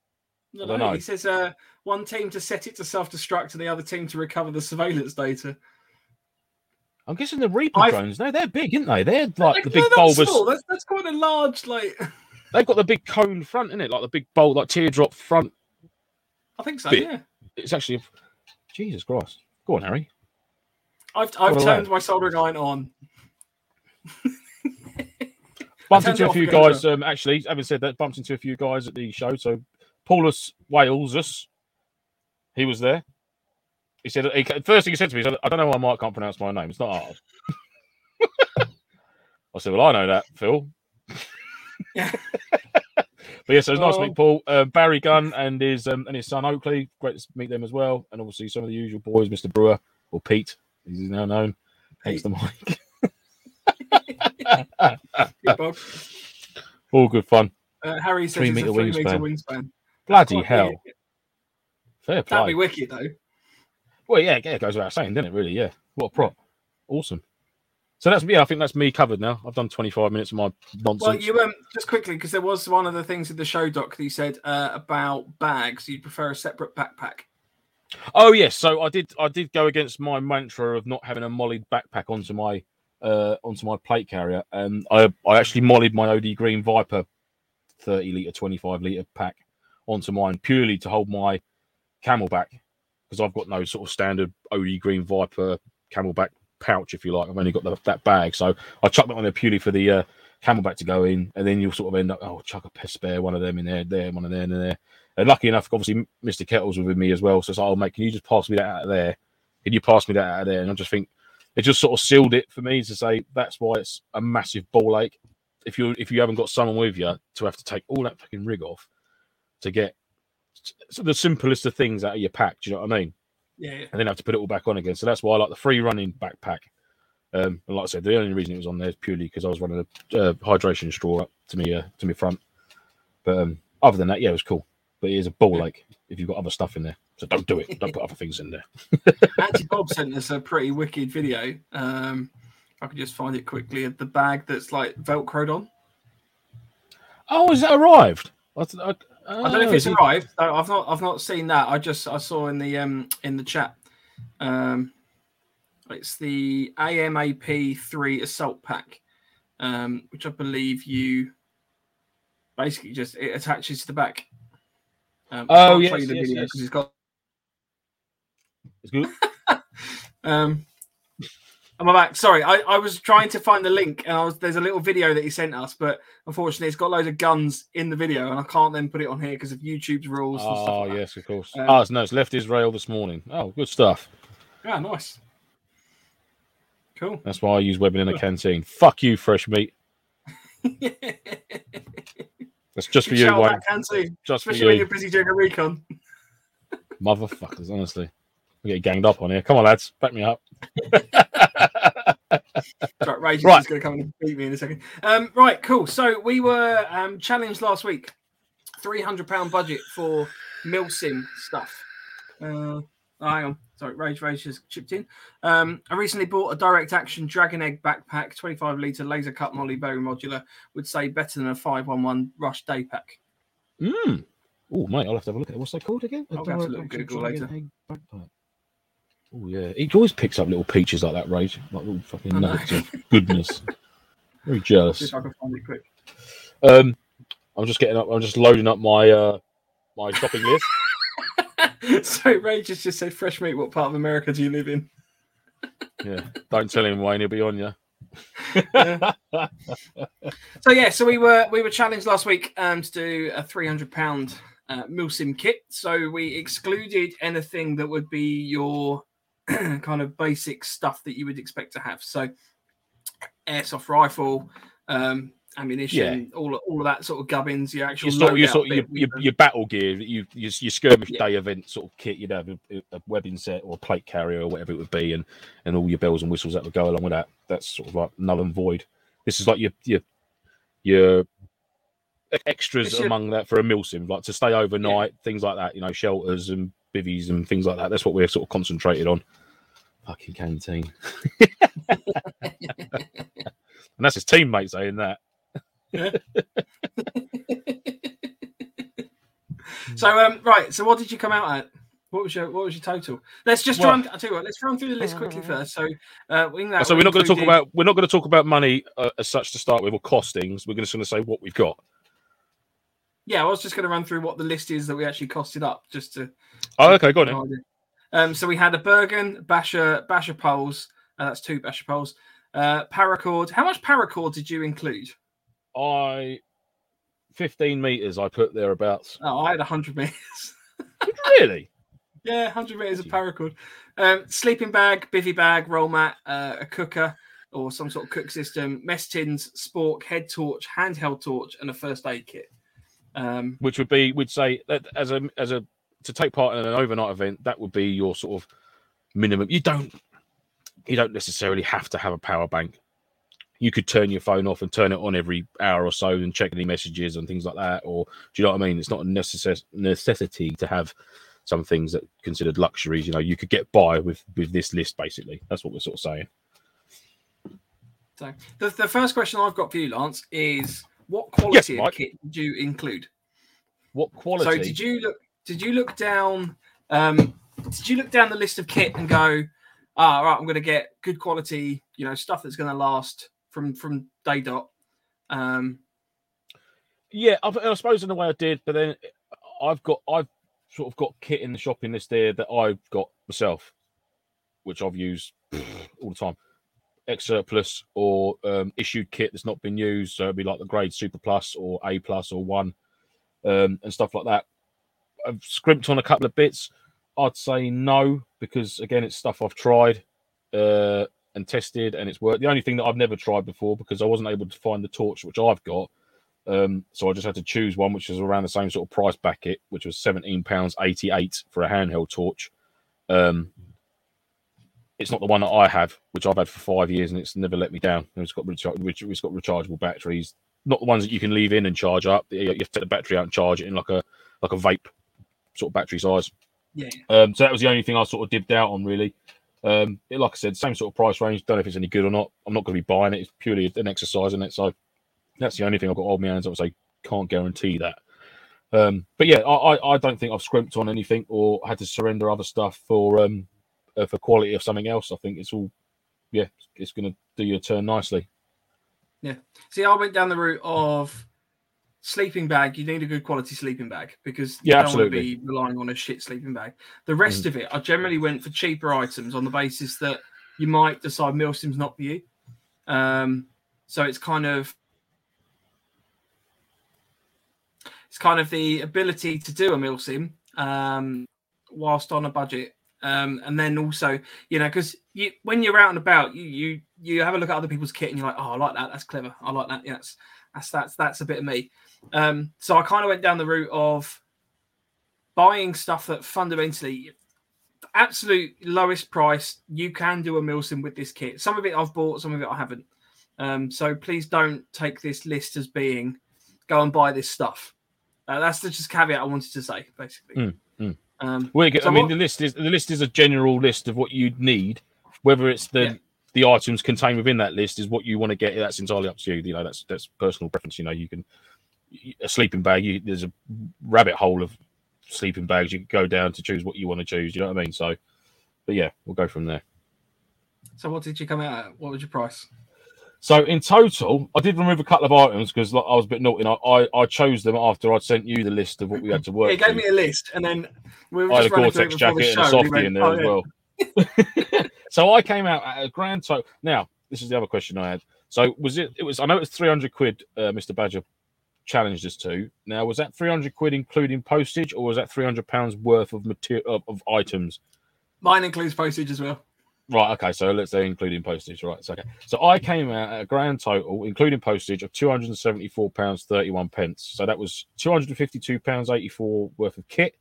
No, I don't no, know. He says, uh, one team to set it to self-destruct, and the other team to recover the surveillance data. I'm guessing the Reaper I've- drones. No, they're big, aren't they? They're like the big not bulbous. small. That's, that's quite a large. Like, They've got the big cone front, in it, like the big bolt, like teardrop front. I think so. Bit. Yeah. It's actually. Jesus Christ. Go on, Harry. I've I've turned my soldering iron on. Bumped into a few guys. Um, actually, having said that, bumped into a few guys at the show. So, Paulus Walesus, he was there. He said, he, first thing he said to me, said, I don't know why Mike can't pronounce my name. It's not hard. I said, Well, I know that, Phil. Yeah. But yes, so it's nice to Oh. meet Paul, uh, Barry Gunn, and his um, and his son Oakley. Great to meet them as well, and obviously some of the usual boys, Mr. Brewer or Pete, He's now known. Thanks the mic. Bob. All good fun. Uh, Harry says Three a three meter wingspan. wingspan. Bloody hell. weird. Fair That'd be wicked though. Well, yeah, yeah, it goes without saying, doesn't it? Really, yeah. What a prop. Awesome. So that's yeah. I think that's me covered now. I've done 25 minutes of my nonsense. Well, you um just quickly because there was one of the things in the show doc that you said uh, about bags. You prefer a separate backpack. Oh yes, so I did. I did go against my mantra of not having a mollied backpack onto my uh onto my plate carrier, and I I actually mollied my OD Green Viper 30 liter, 25 liter pack onto mine purely to hold my CamelBak because I've got no sort of standard OD Green Viper CamelBak pouch, if you like. I've only got the, that bag, so I chucked that on there purely for the uh, CamelBak to go in, and then you'll sort of end up oh chuck a spare one of them in there, there, one of there, and there. And lucky enough, obviously, Mr. Kettles was with me as well. So it's like, oh, mate, can you just pass me that out of there? Can you pass me that out of there? And I just think it just sort of sealed it for me to say that's why it's a massive ball ache. If you if you haven't got someone with you to have to take all that fucking rig off to get so the simplest of things out of your pack, do you know what I mean? Yeah, yeah. And then have to put it all back on again. So that's why I like the free running backpack. Um, and like I said, the only reason it was on there is purely because I was running a uh, hydration straw up to me uh, to me front. But um, other than that, yeah, it was cool. But it is a ball ache if you've got other stuff in there. So don't do it. Don't put other things in there. Anti Bob sent us a pretty wicked video. Um, if I could just find it quickly of the bag that's like velcroed on. Oh, has that arrived? I, I, I don't know if oh, it's it- arrived. I've not. I've not seen that. I just I saw in the um in the chat. Um, it's the AMAP three assault pack, um, which I believe you basically just it attaches to the back. Um, Oh, yes, you the yes, video yes. it's got It's good. Um, I'm back. Sorry, I, I was trying to find the link, and I was there's a little video that he sent us, but unfortunately, it's got loads of guns in the video, and I can't then put it on here because of YouTube's rules. and stuff Oh, like that. yes, of course. Um, oh, no, it's left Israel this morning. Oh, good stuff. Yeah, nice. Cool. That's why I use webbing in a canteen. Fuck you, fresh meat. That's just for you, Wayne. Canteen, Just for especially when you. you're busy doing a recon. Motherfuckers, honestly. We're getting ganged up on here. Come on, lads. Back me up. Right, Rage Right. is going to come and beat me in a second. Um, right, cool. So we were um, challenged last week. Three hundred pound budget for Milsim stuff. Uh, hang on. Sorry, Rage Rage has chipped in. Um, I recently bought a direct action Dragon Egg backpack, 25 litre laser cut MOLLE very modular, would say better than a 511 Rush day pack. Mm. Oh, mate, I'll have to have a look at it. What's that called again? I'll have to look Google later. Oh, yeah. He always picks up little peaches like that, Rage. Like little fucking nuggets of goodness. Very See jealous. if I can find it quick. Um, I'm just getting up. I'm just loading up my uh my shopping list. so Rage has just said, "Fresh meat. What part of America do you live in?" Yeah, don't tell him, Wayne. He'll be on you. Yeah. So yeah, so we were we were challenged last week um, to do a three hundred pound uh, Milsim kit. So we excluded anything that would be your kind of basic stuff that you would expect to have. So airsoft rifle, um, ammunition, all all of that sort of gubbins. Your actual your sort, your, sort, your, your, your battle gear, you, your, your skirmish Yeah. day event sort of kit, you'd have a, a webbing set or a plate carrier or whatever it would be, and and all your bells and whistles that would go along with that. That's sort of like null and void. This is like your your your extras It's your- among that for a milsim, like to stay overnight, things like that. You know, shelters and bivvies and things like that. That's what we're sort of concentrated on. Fucking canteen, and that's his teammates saying that. So um, right. So what did you come out at? What was your what was your total? Let's just Well- run. I tell you what. Let's run through the list quickly first. So uh, we can- so we're not going to talk about we're not going to talk about money uh, as such to start with or costings. We're just going to say what we've got. Yeah, I was just going to run through what the list is that we actually costed up, just to. Oh, okay, go on. An Then. idea. Um, so we had a Bergen, Basha, Basha poles. Uh, that's two Basha poles. Uh, paracord. How much paracord did you include? I fifteen meters. I put thereabouts. Oh, I had hundred meters. really? yeah, hundred meters of paracord. Um, sleeping bag, bivy bag, roll mat, uh, a cooker or some sort of cook system, mess tins, spork, head torch, handheld torch, and a first aid kit. Um, Which would be we'd say that as a as a to take part in an overnight event, that would be your sort of minimum. You don't you don't necessarily have to have a power bank. You could turn your phone off and turn it on every hour or so and check any messages and things like that. Or do you know what I mean? It's not a necess- necessity to have some things that are considered luxuries. You know, you could get by with with this list basically. That's what we're sort of saying. So the, the first question I've got for you, Lance, is what quality Yes, of kit did you include? What quality? So did you look? Did you look down? Um, did you look down the list of kit and go, "Ah, right, I'm going to get good quality, you know, stuff that's going to last from from day dot." Um, Yeah, I, I suppose in a way I did, but then I've got I've sort of got kit in the shopping list there that I've got myself, which I've used all the time. Ex surplus or um, issued kit that's not been used, so it'd be like the grade Super Plus or A Plus or one, um, and stuff like that. I've scrimped on a couple of bits. I'd say no because again, it's stuff I've tried uh, and tested, and it's worked. The only thing that I've never tried before because I wasn't able to find the torch which I've got um, so I just had to choose one which was around the same sort of price bracket, which was seventeen pounds eighty eight for a handheld torch. Um, it's not the one that I have, which I've had for five years, and it's never let me down. It's got it's got rechargeable batteries, not the ones that you can leave in and charge up. You you have to take the battery out and charge it in like a like a vape sort of battery size. yeah, Um, so that was the only thing I sort of dipped out on, really. Um, it- like I said, same sort of price range. Don't know if it's any good or not. I'm not going to be buying it. It's purely an exercise in it. So that's the only thing I've got hold my hands. Obviously, can't guarantee that. Um, but yeah, I, I, I don't think I've scrimped on anything or had to surrender other stuff for um uh, for quality of something else. I think it's all yeah, it's going to do your turn nicely. Yeah. See, I went down the route of sleeping bag. You need a good quality sleeping bag because Yeah, you don't want to be relying on a shit sleeping bag. The rest of it, I generally went for cheaper items on the basis that you might decide Milsim's not for you. Um, so it's kind of it's kind of the ability to do a Milsim um, whilst on a budget. Um, and then also, you know, because you when you're out and about, you you you have a look at other people's kit and you're like, oh, I like that. That's clever. I like that. Yeah, that's that's that's that's a bit of me. Um, so I kind of went down the route of buying stuff that fundamentally absolute lowest price. You can do a Milsim with this kit. Some of it I've bought, some of it I haven't. Um, so please don't take this list as being go and buy this stuff. Uh, that's the just caveat I wanted to say, basically. Mm, mm. Um, Well, I So mean, what- the list is the list is a general list of what you'd need. Whether it's the Yeah. the items contained within that list is what you want to get. That's entirely up to you. You know, that's that's personal preference. You know, you can a sleeping bag. You, there's a rabbit hole of sleeping bags. You can go down to choose what you want to choose. You know what I mean? So, but yeah, we'll go from there. so what did you come out at? What was your price? So in total, I did remove a couple of items because I was a bit naughty. I, I I chose them after I'd sent you the list of what we had to work. Yeah, he gave to. me a list, and then we were I had just a Gore-Tex jacket and a softie he in there "Oh, as well. so I came out at a grand total. Now, this is the other question I had. So was it? It was. I know it was three hundred quid. Uh, Mr. Badger challenged us to. Now, was that three hundred quid including postage, or was that three hundred pounds worth of material of, of items? Mine includes postage as well. Right. Okay. So let's say including postage. Right. So okay. So I came out at a grand total, including postage, of two hundred and seventy-four pounds thirty-one pence. So that was two hundred and fifty-two pounds eighty-four worth of kit,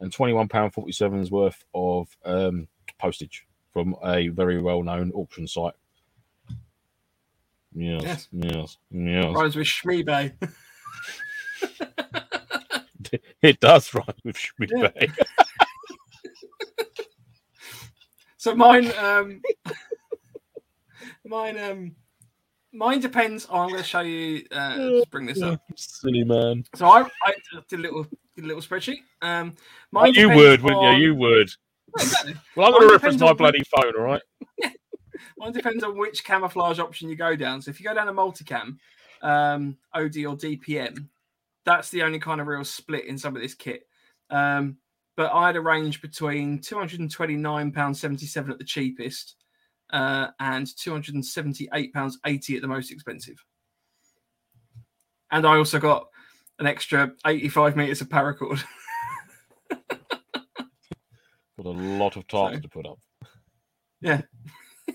and twenty-one pound forty-seven's worth of um, postage from a very well-known auction site. Yes. Yes. Yes. Yes. Rhymes with Shmeebay. It does rhyme with Schmidt Yeah. Bay. So mine, um, mine, um, mine depends. Oh, I'm going to show you. Uh, just bring this up. Silly man. So I, I did a little, did a little spreadsheet. Um, mine you depends would, wouldn't you? You would. Exactly. Well, I'm going to reference my on- bloody phone, all right? Mine depends on which camouflage option you go down. So if you go down a multicam, um, OD or DPM, that's the only kind of real split in some of this kit. Um, but I had a range between £229.77 at the cheapest uh, and £278.80 at the most expensive. And I also got an extra 85 meters of paracord. Got a lot of tarps So- to put up. Yeah.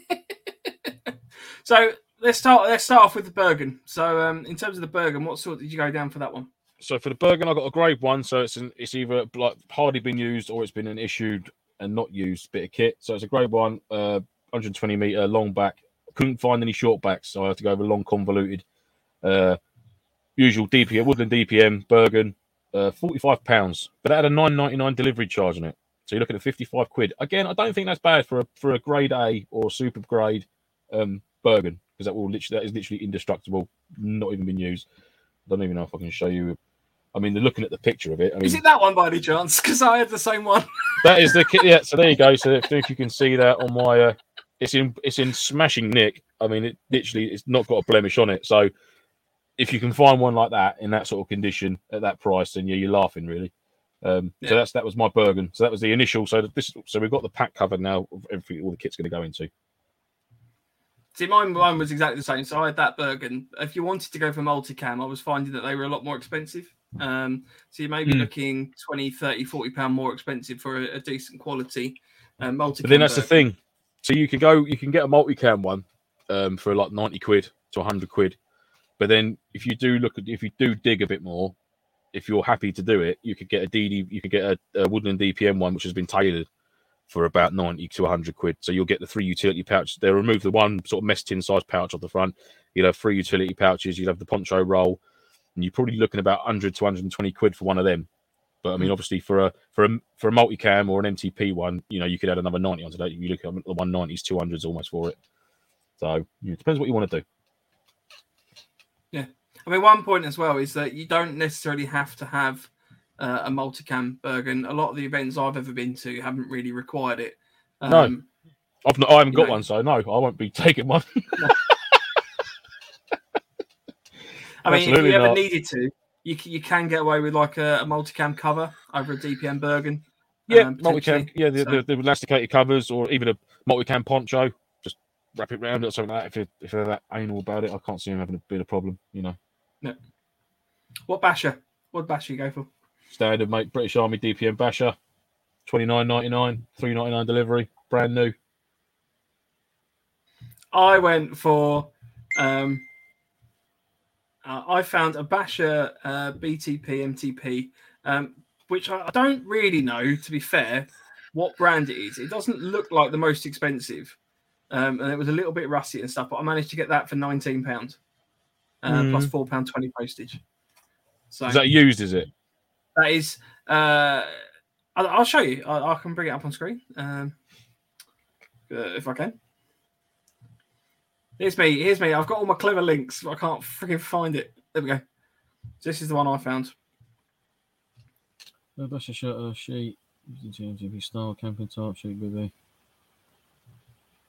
so let's start. Let's start off with the Bergen. So um, in terms of the Bergen, what sort did you go down for that one? So for the Bergen, I got a grade one. So it's an, it's either like hardly been used or it's been an issued and not used bit of kit. So it's a grade one, uh, 120 meter long back. Couldn't find any short backs, so I had to go over a long convoluted. Uh, usual DPM, Woodland DPM, Bergen, uh, 45 pounds, but that had a 9.99 delivery charge on it. So you're looking at 55 quid. Again, I don't think that's bad for a for a grade A or super grade um, Bergen because that will literally that is literally indestructible, not even been used. I don't even know if I can show you. I mean, they're looking at the picture of it. I mean, Is it that one by any chance? Because I had the same one. that is the kit. yeah. So there you go. So if, if you can see that on my, uh, it's in it's in smashing nick. I mean, it literally it's not got a blemish on it. So if you can find one like that in that sort of condition at that price, then yeah, you're laughing really. Um, So that's that was my Bergen. So that was the initial. So this so we've got the pack covered now. Of everything all the kit's going to go into. See, mine, mine was exactly the same. So I had that Bergen. If you wanted to go for multicam, I was finding that they were a lot more expensive. Um, so you may be Hmm. looking 20, 30, 40 pound more expensive for a, a decent quality uh, multicam. But then that's the thing. So you can go, you can get a multicam one um, for like ninety quid to hundred quid. But then if you do look at, if you do dig a bit more, if you're happy to do it, you could get a DD, you could get a, a Woodland DPM one which has been tailored for about ninety to hundred quid. So you'll get the three utility pouches. They'll remove the one sort of mess tin size pouch off the front. You'll have three utility pouches. You'll have the poncho roll, and you're probably looking about hundred to hundred and twenty quid for one of them. But I mean, hmm. obviously, for a for a for a multicam or an MTP one, you know, you could add another ninety onto that. You look at the one nineties, two hundreds almost for it. So it depends what you want to do. Yeah. I mean, one point as well is that you don't necessarily have to have uh, a multicam Bergen. A lot of the events I've ever been to haven't really required it. No. Um, I've not, I haven't got know- one, so no, I won't be taking one. I mean, if Absolutely you ever not. needed to, you, you can get away with like a, a multicam cover over a DPM Bergen. yeah, um, multicam. Yeah, the, So- the, the elasticated covers or even a multicam poncho. Just wrap it round or something like that. If, it, if they're that anal about it, I can't see them having a bit of a problem. You know, No. What basha? What basha you go for? Standard mate, British Army DPM basha, twenty nine ninety nine, three ninety nine delivery, brand new. I went for. Um, uh, I found a Basha uh, BTP MTP, um, which I, I don't really know, to be fair, what brand it is. It doesn't look like the most expensive, um, and it was a little bit rusty and stuff. But I managed to get that for nineteen pound, uh, plus four pound twenty postage. So Is that used? Is it? That is. Uh, I'll, I'll show you. I, I can bring it up on screen um, uh, if I can. Here's me. Here's me. I've got all my clever links. But I can't freaking find it. There we go. This is the one I found. Uh, Basha shirt, uh, sheet, MTP style, camping top, sheet, baby.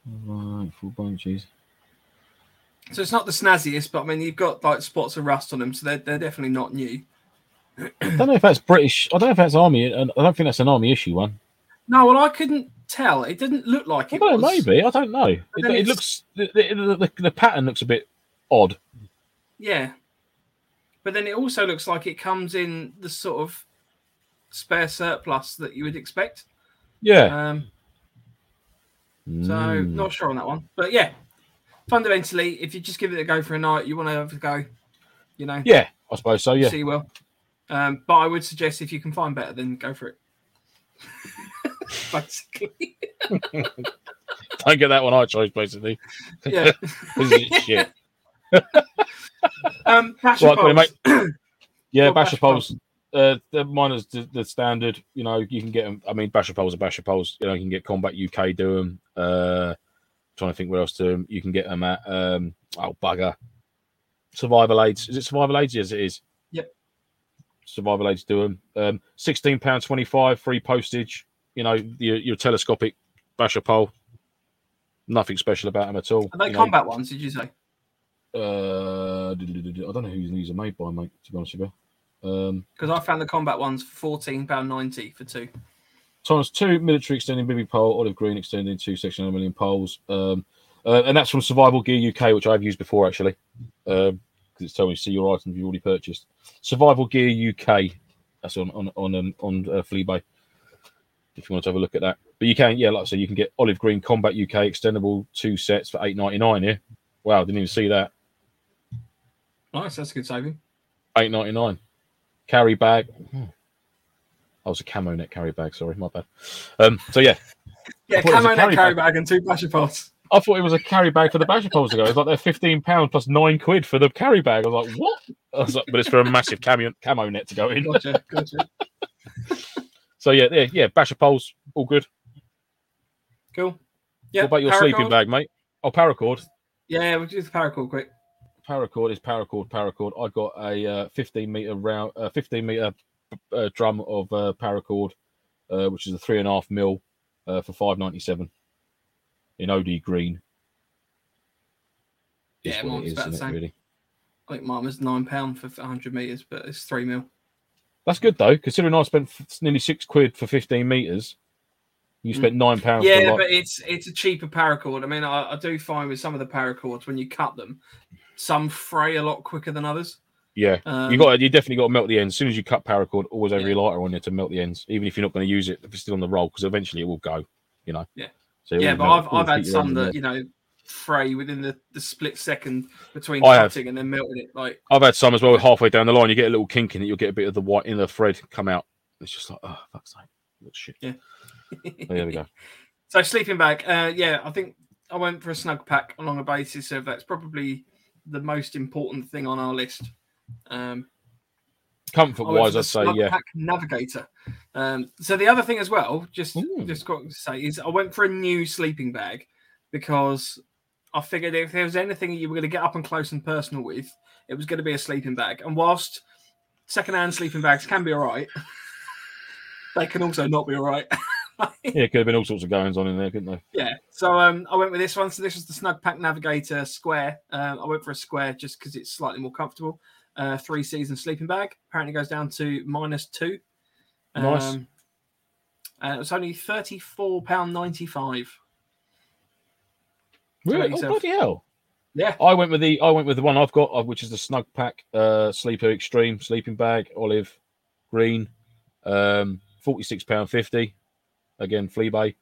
Right, full bunches. So it's not the snazziest, but I mean you've got like spots of rust on them, so they're they're definitely not new. I don't know if that's British. I don't know if that's army. and I don't think that's an army issue one. No, well I couldn't tell. It didn't look like it don't know. was. Maybe I don't know. It, it looks the, the, the, the pattern looks a bit odd. Yeah. But then it also looks like it comes in the sort of spare surplus that you would expect. Yeah. Um, so Mm. not sure on that one. But yeah, fundamentally, if you just give it a go for a night, you want to have a go, you know, yeah, I suppose so. Yeah. see well. Um, but I would suggest if you can find better, then go for it. Basically, Don't get that one I chose basically. yeah. This is shit. Um, Basha Right, go on, Poles. Yeah, Well, Basha poles. Uh, the mine is the, the standard. You know, you can get them. I mean, basha poles are basha poles. You know, you can get Combat UK do them. Uh, trying to think where else to them. You can get them at um, oh bugger, Survival Aids. Is it Survival Aids? Yes, it is. Survival Aids do them. Um, sixteen pound twenty five, free postage. You know, your, your telescopic basha pole. Nothing special about them at all. Are they you know. combat ones? Did you say? Uh, I don't know who these are made by, mate. To be honest with you. Um, Because I found the combat ones for fourteen pound ninety for two. times two military extending bibby pole, olive green extending two section aluminium poles. Um, uh, and that's from Survival Gear UK, which I've used before actually, because it's telling me see your items you've already purchased. Survival Gear UK, that's on on on um, on uh, Fleabay. If you want to have a look at that, but you can, yeah, like I said, you can get olive green combat UK extendable two sets for eight ninety nine. Yeah, wow, didn't even see that. Nice, that's a good saving. Eight ninety nine. Carry bag. Hmm. I was a camo net carry bag. Sorry, my bad. Um, so yeah, Yeah, thought it was a camo net carry carry bag and two Basha Poles. I thought it was a carry bag for the Badger poles to go. It's like they're fifteen pounds plus nine quid for the carry bag. I was like, what? I was like, but it's for a massive camo, camo net to go in. Gotcha, gotcha. So yeah, yeah, yeah. Basha poles, all good. Cool. Yeah. what about your paracord? sleeping bag, mate? Oh, paracord. Yeah, we'll do the paracord quick. Paracord is paracord. Paracord. I got a uh, fifteen meter round, uh, fifteen meter uh, drum of uh, paracord, uh, which is a three and a half mil uh, for five ninety seven in OD green. Yeah, what mine's it is, about the same. really? I think mine was nine pound for 100 meters, but it's three mil. That's good though, considering I spent nearly six quid for fifteen meters. You spent nine pounds. Mm. Yeah, but it's it's a cheaper paracord. I mean, I, I do find with some of the paracords when you cut them, some fray a lot quicker than others. yeah. Um, you got you definitely got to melt the ends. As soon as you cut paracord, always have Yeah. your lighter on you to melt the ends, even if you're not going to use it if it's still on the roll, because eventually it will go. You know. Yeah. So yeah, but I've I've had some ends in that you know fray within the, the split second between I have. cutting and then melting it. Like I've had some as well. Halfway down the line, you get a little kink in it. You'll get a bit of the white inner thread come out. It's just like, oh fuck's sake, looks shit. Yeah. There we go. So sleeping bag, uh, yeah, I think I went for a Snugpak along a basis of that's probably the most important thing on our list. Um, Comfort I went wise, I'd say yeah. Pack Navigator. Um, so the other thing as well, just Ooh. just got to say, is I went for a new sleeping bag because I figured if there was anything you were going to get up and close and personal with, it was going to be a sleeping bag. And whilst second-hand sleeping bags can be all right, they can also not be all right. Yeah, could have been all sorts of goings on in there, couldn't they? Yeah, so um, I went with this one. So this was the Snugpak Navigator Square. Um, I went for a square just because it's slightly more comfortable. Uh, three season sleeping bag. Apparently goes down to minus two. Nice. Um, and it was only thirty four pound ninety five. Really? Oh, bloody hell! Yeah, I went with the I went with the one I've got, uh, which is the Snugpak uh, Sleeper Extreme sleeping bag, olive green, um, forty six pound fifty. Again, flea bay,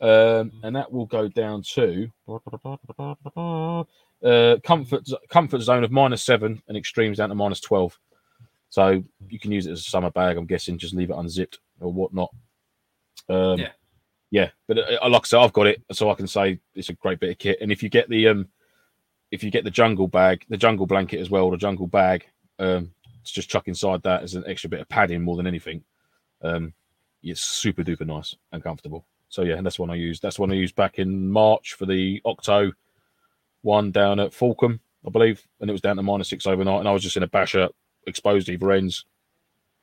um, and that will go down to uh, comfort comfort zone of minus seven and extremes down to minus twelve. So you can use it as a summer bag. I'm guessing just leave it unzipped or whatnot. Um, Yeah. yeah. But uh, like I said, I've got it, so I can say it's a great bit of kit. And if you get the um, if you get the jungle bag, the jungle blanket as well, the jungle bag, um, to just chuck inside that as an extra bit of padding more than anything. Um, it's super duper nice and comfortable. So yeah, and that's one I used. That's one I used back in March for the Octo one down at Fulcum, I believe, and it was down to minus six overnight. And I was just in a basha, exposed either ends,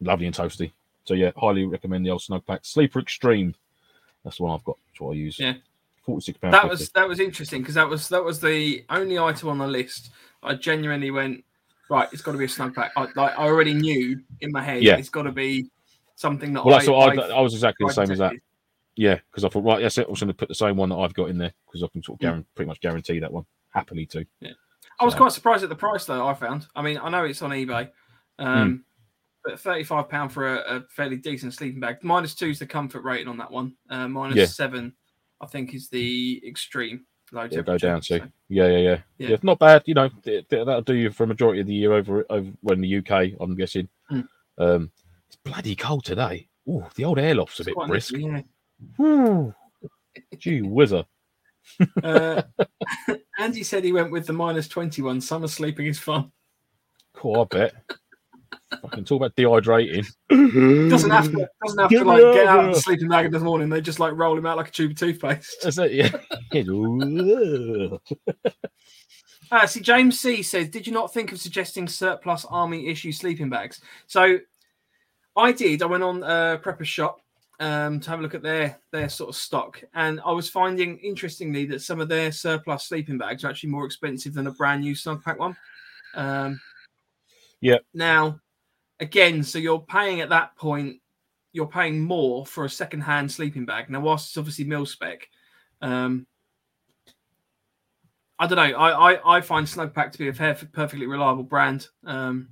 lovely and toasty. So yeah, highly recommend the old Snugpak. Sleeper Extreme. That's the one I've got. That's what I use. Yeah. forty six pounds. that was that was interesting because that was that was the only item on the list. I genuinely went right. It's got to be a Snugpak. I, like, I already knew in my head. Yeah. it's got to be something that Well, I, that's what I, I was exactly the same as that. Yeah, because I thought, right, that's it. I was going to put the same one that I've got in there because I can sort of Mm. guarantee, pretty much guarantee that one happily too. I was So- quite surprised at the price though. I found. I mean, I know it's on eBay, um, but thirty-five pound for a, a fairly decent sleeping bag. Minus two is the comfort rating on that one. Uh, minus Yeah. seven, I think, is the extreme low It'll go down to. So, Yeah, yeah, yeah, Yeah. yeah. Not bad. You know, th- th- that'll do you for a majority of the year over over in the UK. I'm guessing. Mm. Um, it's bloody cold today. Oh, the old air loft's a bit brisk. nice, yeah. Gee whizzer. Uh, Andy said he went with the minus twenty-one. Summer sleeping is fun. Cool, I bet. Fucking talk about dehydrating. Doesn't have to. Doesn't have Get to like out get out of of the sleeping bag in the morning. They just like roll him out like a tube of toothpaste. That's it. Yeah. Uh, see, James C says, "Did you not think of suggesting surplus army issue sleeping bags?" So, I did. I went on uh, Prepper's shop um, to have a look at their their sort of stock, and I was finding interestingly that some of their surplus sleeping bags are actually more expensive than a brand new Snugpak one. Um, Yep. Now, again, so you're paying at that point, you're paying more for a second hand sleeping bag. Now, whilst it's obviously mil spec, um, I don't know. I, I, I find Snugpak to be a fair, perfectly reliable brand. Um,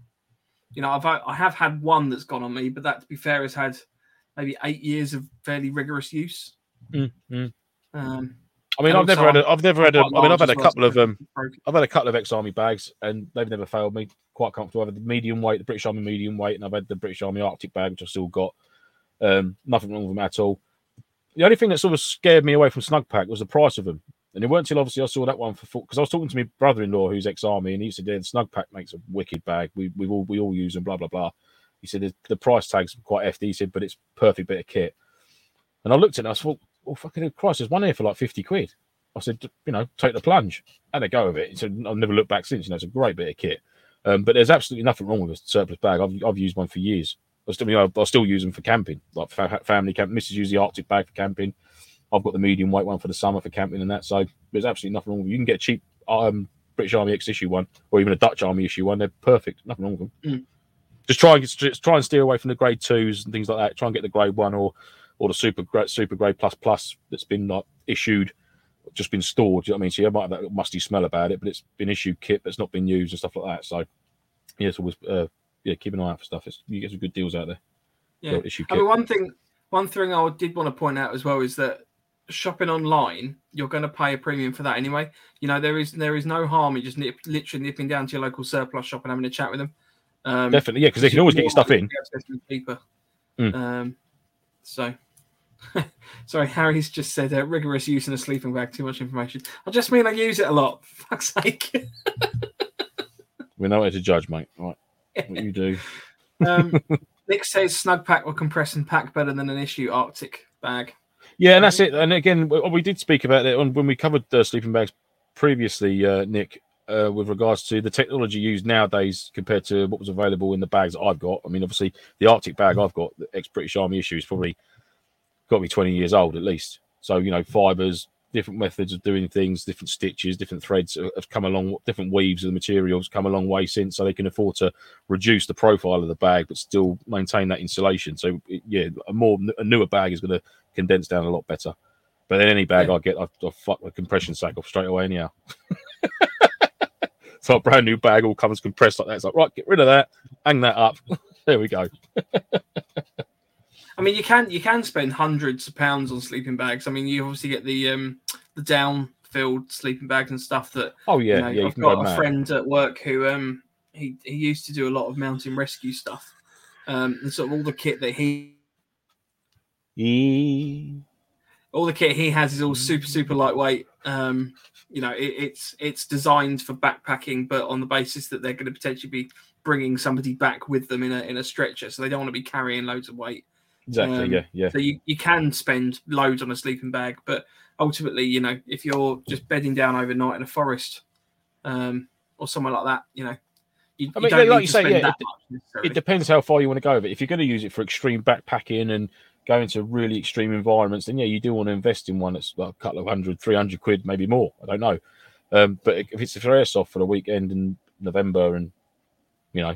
you know, I've I have had one that's gone on me, but that, to be fair, has had maybe eight years of fairly rigorous use. Mm, mm. Um, I mean, I've never had. A, I've never had. A, I mean, I've had a well, couple so of um. I've had a couple of ex-army bags, and they've never failed me. Quite comfortable. I've had the medium weight, the British Army medium weight, and I've had the British Army Arctic bag, which I've still got. Um, nothing wrong with them at all. The only thing that sort of scared me away from Snugpak was the price of them. And it weren't until obviously I saw that one for because I was talking to my brother-in-law who's ex-army, and he said, "Yeah, the Snugpak makes a wicked bag. We we all we all use them." Blah blah blah. He said the, price tag's quite hefty. He said, but it's perfect bit of kit. And I looked at it, I thought, well, fucking Christ, there's one here for like fifty quid. I said, you know, take the plunge. Had a go of it. He said, I've never looked back since. You know, it's a great bit of kit. Um, but there's absolutely nothing wrong with a surplus bag. I've, I've used one for years. I still, you know, I still use them for camping, like fa- family camp. Mrs. uses the Arctic bag for camping. I've got the medium weight one for the summer for camping and that. So there's absolutely nothing wrong with it. You can get a cheap um, British Army X issue one or even a Dutch Army issue one. They're perfect. Nothing wrong with them. Mm. Just try and just try and steer away from the grade twos and things like that. Try and get the grade one or or the super grade super grade plus plus that's been like issued, just been stored. You know what I mean? So you might have that musty smell about it, but it's been issued kit that's not been used and stuff like that. So yeah, it's always uh, yeah, keep an eye out for stuff. It's, you get some good deals out there. Yeah. Issue I mean, one thing, one thing I did want to point out as well is that shopping online, you're going to pay a premium for that anyway. You know, there is there is no harm in just nip, literally nipping down to your local surplus shop and having a chat with them. Um, Definitely, yeah, because they can always get your stuff in. Mm. Um, so, sorry, Harry's just said uh, rigorous use in a sleeping bag. Too much information. I just mean I use it a lot. For fuck's sake. We know how to judge, mate. All right, what you do. um, Nick says Snugpak will compress and pack better than an issue Arctic bag. Yeah, and that's it. And again, we we did speak about it on when we covered uh, sleeping bags previously, uh, Nick, uh, with regards to the technology used nowadays compared to what was available in the bags that I've got. I mean, obviously, the Arctic bag I've got, the ex British Army issue, is probably got to be 20 years old at least. So, you know, fibers, different methods of doing things, different stitches, different threads have- come along, different weaves of the materials come a long way since, so they can afford to reduce the profile of the bag but still maintain that insulation. So, yeah, a more a newer bag is going to condense down a lot better. But then any bag Yeah. I get, I, I fuck the compression sack off straight away anyhow. so a brand new bag all comes compressed like that. It's like, right, get rid of that, hang that up. there we go. I mean, you can you can spend hundreds of pounds on sleeping bags. I mean, you obviously get the um the down filled sleeping bags and stuff that Oh yeah, you know, yeah. I've got a friend at work who um he, he used to do a lot of mountain rescue stuff. Um and sort of all the kit that he all the kit he has is all super super lightweight. Um, you know, it, it's it's designed for backpacking, but on the basis that they're going to potentially be bringing somebody back with them in a in a stretcher, so they don't want to be carrying loads of weight. Exactly. Um, yeah, yeah. So you, you can spend loads on a sleeping bag, but ultimately, you know, if you're just bedding down overnight in a forest um, or somewhere like that, you know, you, I mean, don't like you say, yeah, it- It depends how far you want to go it. If you're going to use it for extreme backpacking and going to really extreme environments, then yeah, you do want to invest in one that's a couple of hundred, three hundred quid, maybe more. I don't know. Um, but if it's a for airsoft for the weekend in November, and you know,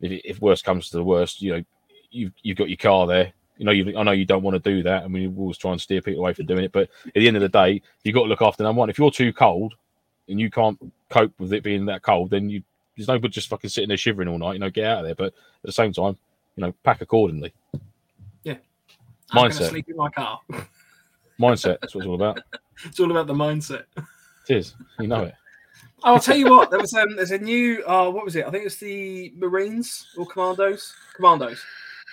if, if worst comes to the worst, you know, you've you've got your car there. You know, you, I know you don't want to do that. I mean, we always try and steer people away from doing it. But at the end of the day, you've got to look after number one. If you're too cold and you can't cope with it being that cold, then you there's no good just fucking sitting there shivering all night. You know, get out of there. But at the same time, you know, pack accordingly. I'm mindset. sleep in my car. Mindset. That's what it's all about. it's all about the mindset. It is. You know it. I'll tell you what. There was um, there's a new. Uh, what was it? I think it's the Marines or Commandos. Commandos.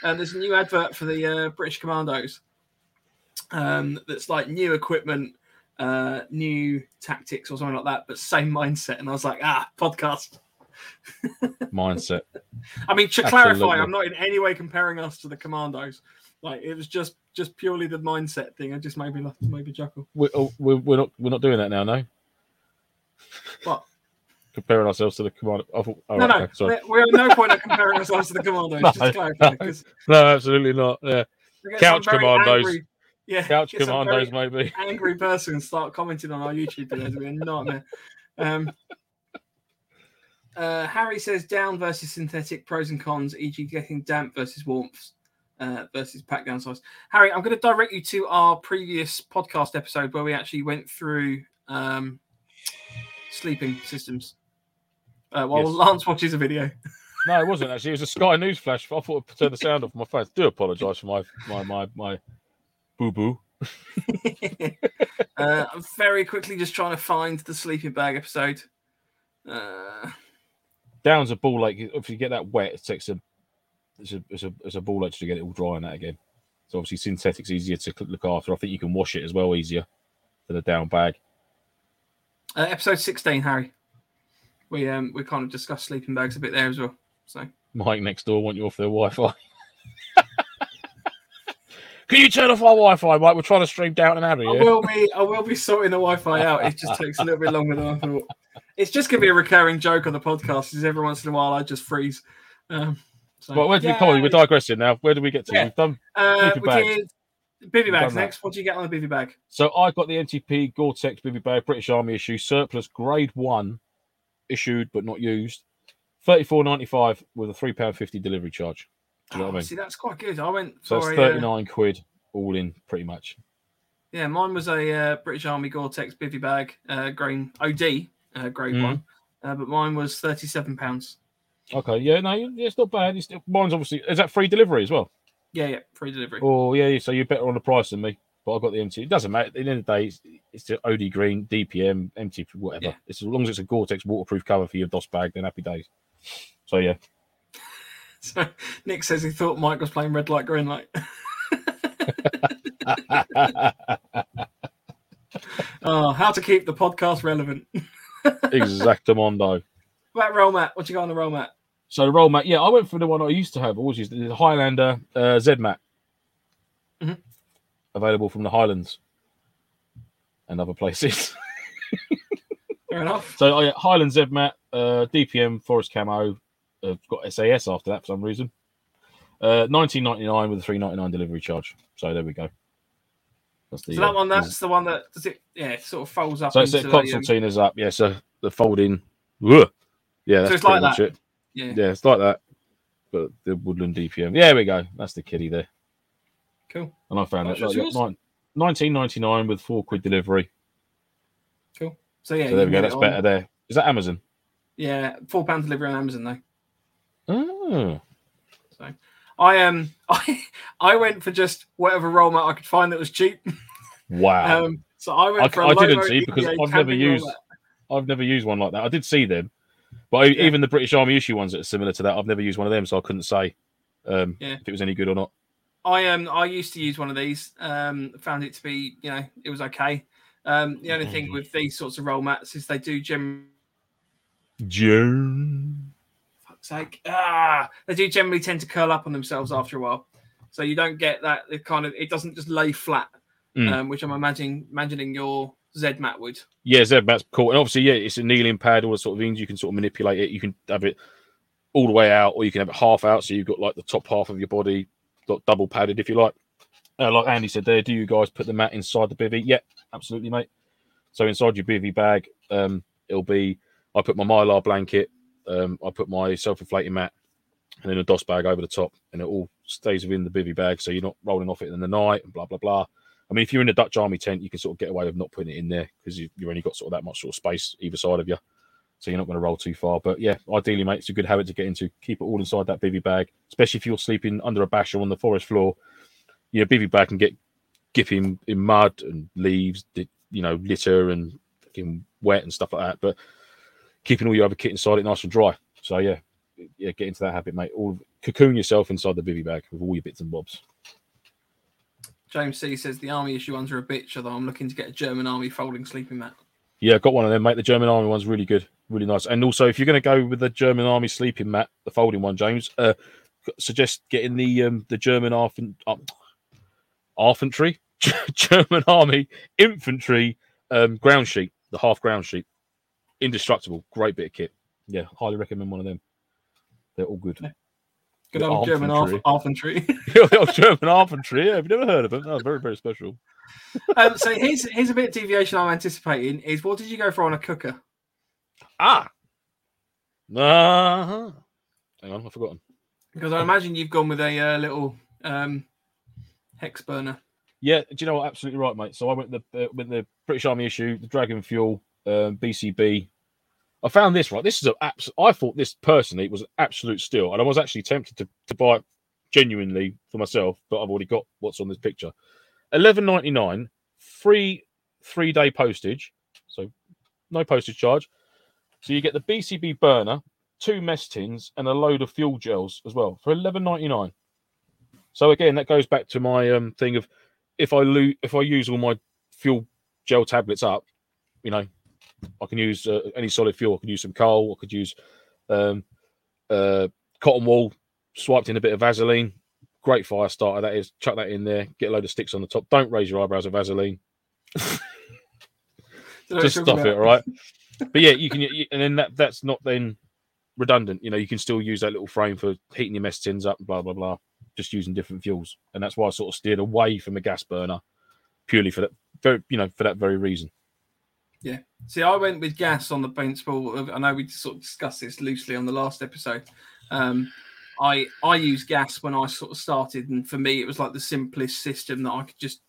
And there's a new advert for the uh, British Commandos. Um, that's like new equipment, uh, new tactics or something like that, but same mindset. And I was like, ah, podcast. Mindset. I mean, to clarify, I'm not in any way comparing us to the Commandos. Like it was just just purely the mindset thing. It just made me laugh, made me chuckle. We're, oh, we're, we're not we're not doing that now, no. What? Comparing ourselves to the command. I thought, oh, no, no, okay, sorry. we're, we're no point of comparing ourselves to the Commandos. No, just clarify, no. No, absolutely not. Yeah, Couch Commandos. angry- yeah, couch commandos, maybe. Angry person start commenting on our YouTube videos. We're not there. Um, uh, Harry says down versus synthetic pros and cons, e.g., getting damp versus warmth uh, versus pack down size. Harry, I'm going to direct you to our previous podcast episode where we actually went through um, sleeping systems. Uh, while Yes. Lance watches a video. No, it wasn't actually. It was a Sky News flash. I thought I'd turn the sound off my phone. Do apologise for my my my my boo boo. uh, I'm very quickly just trying to find the sleeping bag episode. Uh, Down's a ball like if you get that wet, it takes a it's a it's a it's a ball actually to get it all dry and that again. So obviously synthetic's easier to look after. I think you can wash it as well easier. for the down bag. Uh, episode sixteen, Harry. We um we kind of discussed sleeping bags a bit there as well. So Mike next door want you off their Wi-Fi. Can you turn off our Wi-Fi, Mike? We're trying to stream Downton Abbey. I Yeah? will be I will be sorting the Wi-Fi out. It just takes a little bit longer than I thought. It's just gonna be a recurring joke on the podcast. Is every once in a while I just freeze. Um, so, Well, where did we come on? We're digressing now. Where do we get to? Yeah. We've done. Uh, we bags. did bivy bags next. What do you get on the bivy bag? So I got the MTP Gore-Tex Bivy Bag British Army issue surplus grade one, issued but not used, thirty four ninety five with a three pound fifty delivery charge. Do you know what I Oh, mean? See, that's quite good. I went So it's uh, thirty nine quid all in, pretty much. Yeah, mine was a uh, British Army Gore-Tex bivy bag, uh, green OD, uh, grade Mm. one, uh, but mine was thirty-seven pounds. Okay, yeah, no, it's not bad. It's, mine's obviously is that free delivery as well. Yeah, yeah, free delivery. Oh yeah, so you're better on the price than me. But I've got the MT. It doesn't matter. At the end of the day, it's, it's the OD green, DPM, MT, whatever. Yeah. It's as long as it's a Gore-Tex waterproof cover for your DOS bag, then happy days. So yeah, So Nick says he thought Mike was playing red light, green light. oh, how to keep the podcast relevant. exactamondo. About roll mat, what you got on the roll mat? So the roll mat, yeah, I went for the one I used to have, always used the Highlander uh, Z mat, Mhm. available from the Highlands and other places. Fair enough. so oh, yeah, Highland Z mat, uh, DPM Forest Camo, uh, got SAS after that for some reason. Uh, nineteen ninety nine with a three ninety nine delivery charge. So there we go. That's the, So that uh, one, that's the one that does it. Yeah, it sort of folds up. so it's the, um, up. Yeah, so the folding. Yeah, that's it's like pretty much that. it. Yeah, Yeah, it's like that. But the Woodland DPM. Yeah, there we go. That's the kitty there. cool. And I found How it like, nine- 1999 with four quid delivery. Cool. So yeah, so there we go. That's on- better there. Is that Amazon? Yeah, four pound delivery on Amazon though. Oh, So I um I I went for just whatever roll mat I could find that was cheap. wow. Um, so I went I- for a I didn't see because I've never used-. I've never used one like that. I did see them, but Yeah. even the British Army issue ones that are similar to that, I've never used one of them, so I couldn't say um, Yeah. if it was any good or not. I um I used to use one of these. Um, found it to be you know it was okay. Um, the only thing with these sorts of roll mats is they do generally June. fuck's sake ah they do generally tend to curl up on themselves after a while, so you don't get that it kind of it doesn't just lay flat, Mm. um, which I'm imagining imagining your Z mat would. Yeah, Zeb Mat's cool. And obviously, yeah, it's a kneeling pad, all the sort of things. You can sort of manipulate it. You can have it all the way out, or you can have it half out. So you've got like the top half of your body, like double padded, if you like. Uh, like Andy said there, do you guys put the mat inside the bivy? Yeah, absolutely, mate. So inside your bivy bag, um, it'll be I put my mylar blanket, um, I put my self-inflating mat, and then a DOS bag over the top, and it all stays within the bivy bag, so you're not rolling off it in the night and blah blah blah. I mean, if you're in a Dutch Army tent, you can sort of get away with not putting it in there because you, you've only got sort of that much sort of space either side of you, so you're not going to roll too far. But yeah, ideally, mate, it's a good habit to get into. Keep it all inside that bivy bag, especially if you're sleeping under a basha on the forest floor. Your bivy bag can get gipping in mud and leaves, you know, litter and fucking wet and stuff like that. But keeping all your other kit inside it nice and dry. So yeah, yeah, get into that habit, mate. All cocoon yourself inside the bivy bag with all your bits and bobs. James C says the army issue ones are a bitch, although I'm looking to get a German army folding sleeping mat. Yeah, got one of them, mate. The German Army one's really good, really nice. And also, if you're going to go with the German Army sleeping mat, the folding one, James, uh, suggest getting the um, the German Arfen, uh, infantry, German Army infantry um, ground sheet, the half ground sheet, indestructible, great bit of kit. Yeah, highly recommend one of them. They're all good. Good old German infantry. the old German infantry. Yeah, have you never heard of them? No, very very special. um, so here's here's a bit of deviation I'm anticipating. Is what did you go for on a cooker? Ah, uh Hang on, I've forgotten. Because I imagine you've gone with a uh, little um, hex burner. Yeah, do you know what? Absolutely right, mate. So I went with the uh, with the British Army issue, the Dragon Fuel, um, BCB. I found this right. This is a abs- I thought this personally was an absolute steal, and I was actually tempted to, to buy it genuinely for myself, but I've already got what's on this picture. Eleven ninety nine, free three day postage, so no postage charge. So you get the BCB burner, two mess tins, and a load of fuel gels as well for eleven ninety nine. So again, that goes back to my um, thing of if I lo- if I use all my fuel gel tablets up, you know, I can use uh, any solid fuel. I could use some coal. I could use um, uh, cotton wool, swiped in a bit of Vaseline. Great fire starter that is. Chuck that in there. Get a load of sticks on the top. Don't raise your eyebrows with Vaseline. Just stuff it, all right. But yeah, you can, you, and then that that's not then redundant. You know, you can still use that little frame for heating your mess tins up. Blah blah blah. Just using different fuels, and that's why I sort of steered away from a gas burner, purely for that. Very, you know, for that very reason. Yeah. See, I went with gas on the principle of. I know we sort of discussed this loosely on the last episode. Um, I I used gas when I sort of started, and for me, it was like the simplest system that I could just,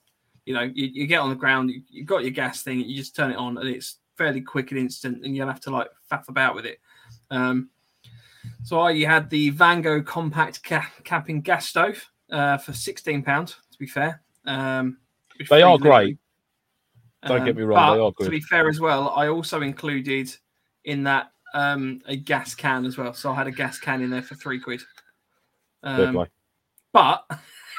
you know, you, you get on the ground, you, you got your gas thing, you just turn it on, and it's fairly quick and instant, and you don't have to like faff about with it. Um, so I had the Vango compact ca- camping gas stove uh, for sixteen pound. To be fair, um, they are great. Don't get me wrong, but they are good. To be fair as well, I also included in that um, a gas can as well. So I had a gas can in there for three quid. Um, but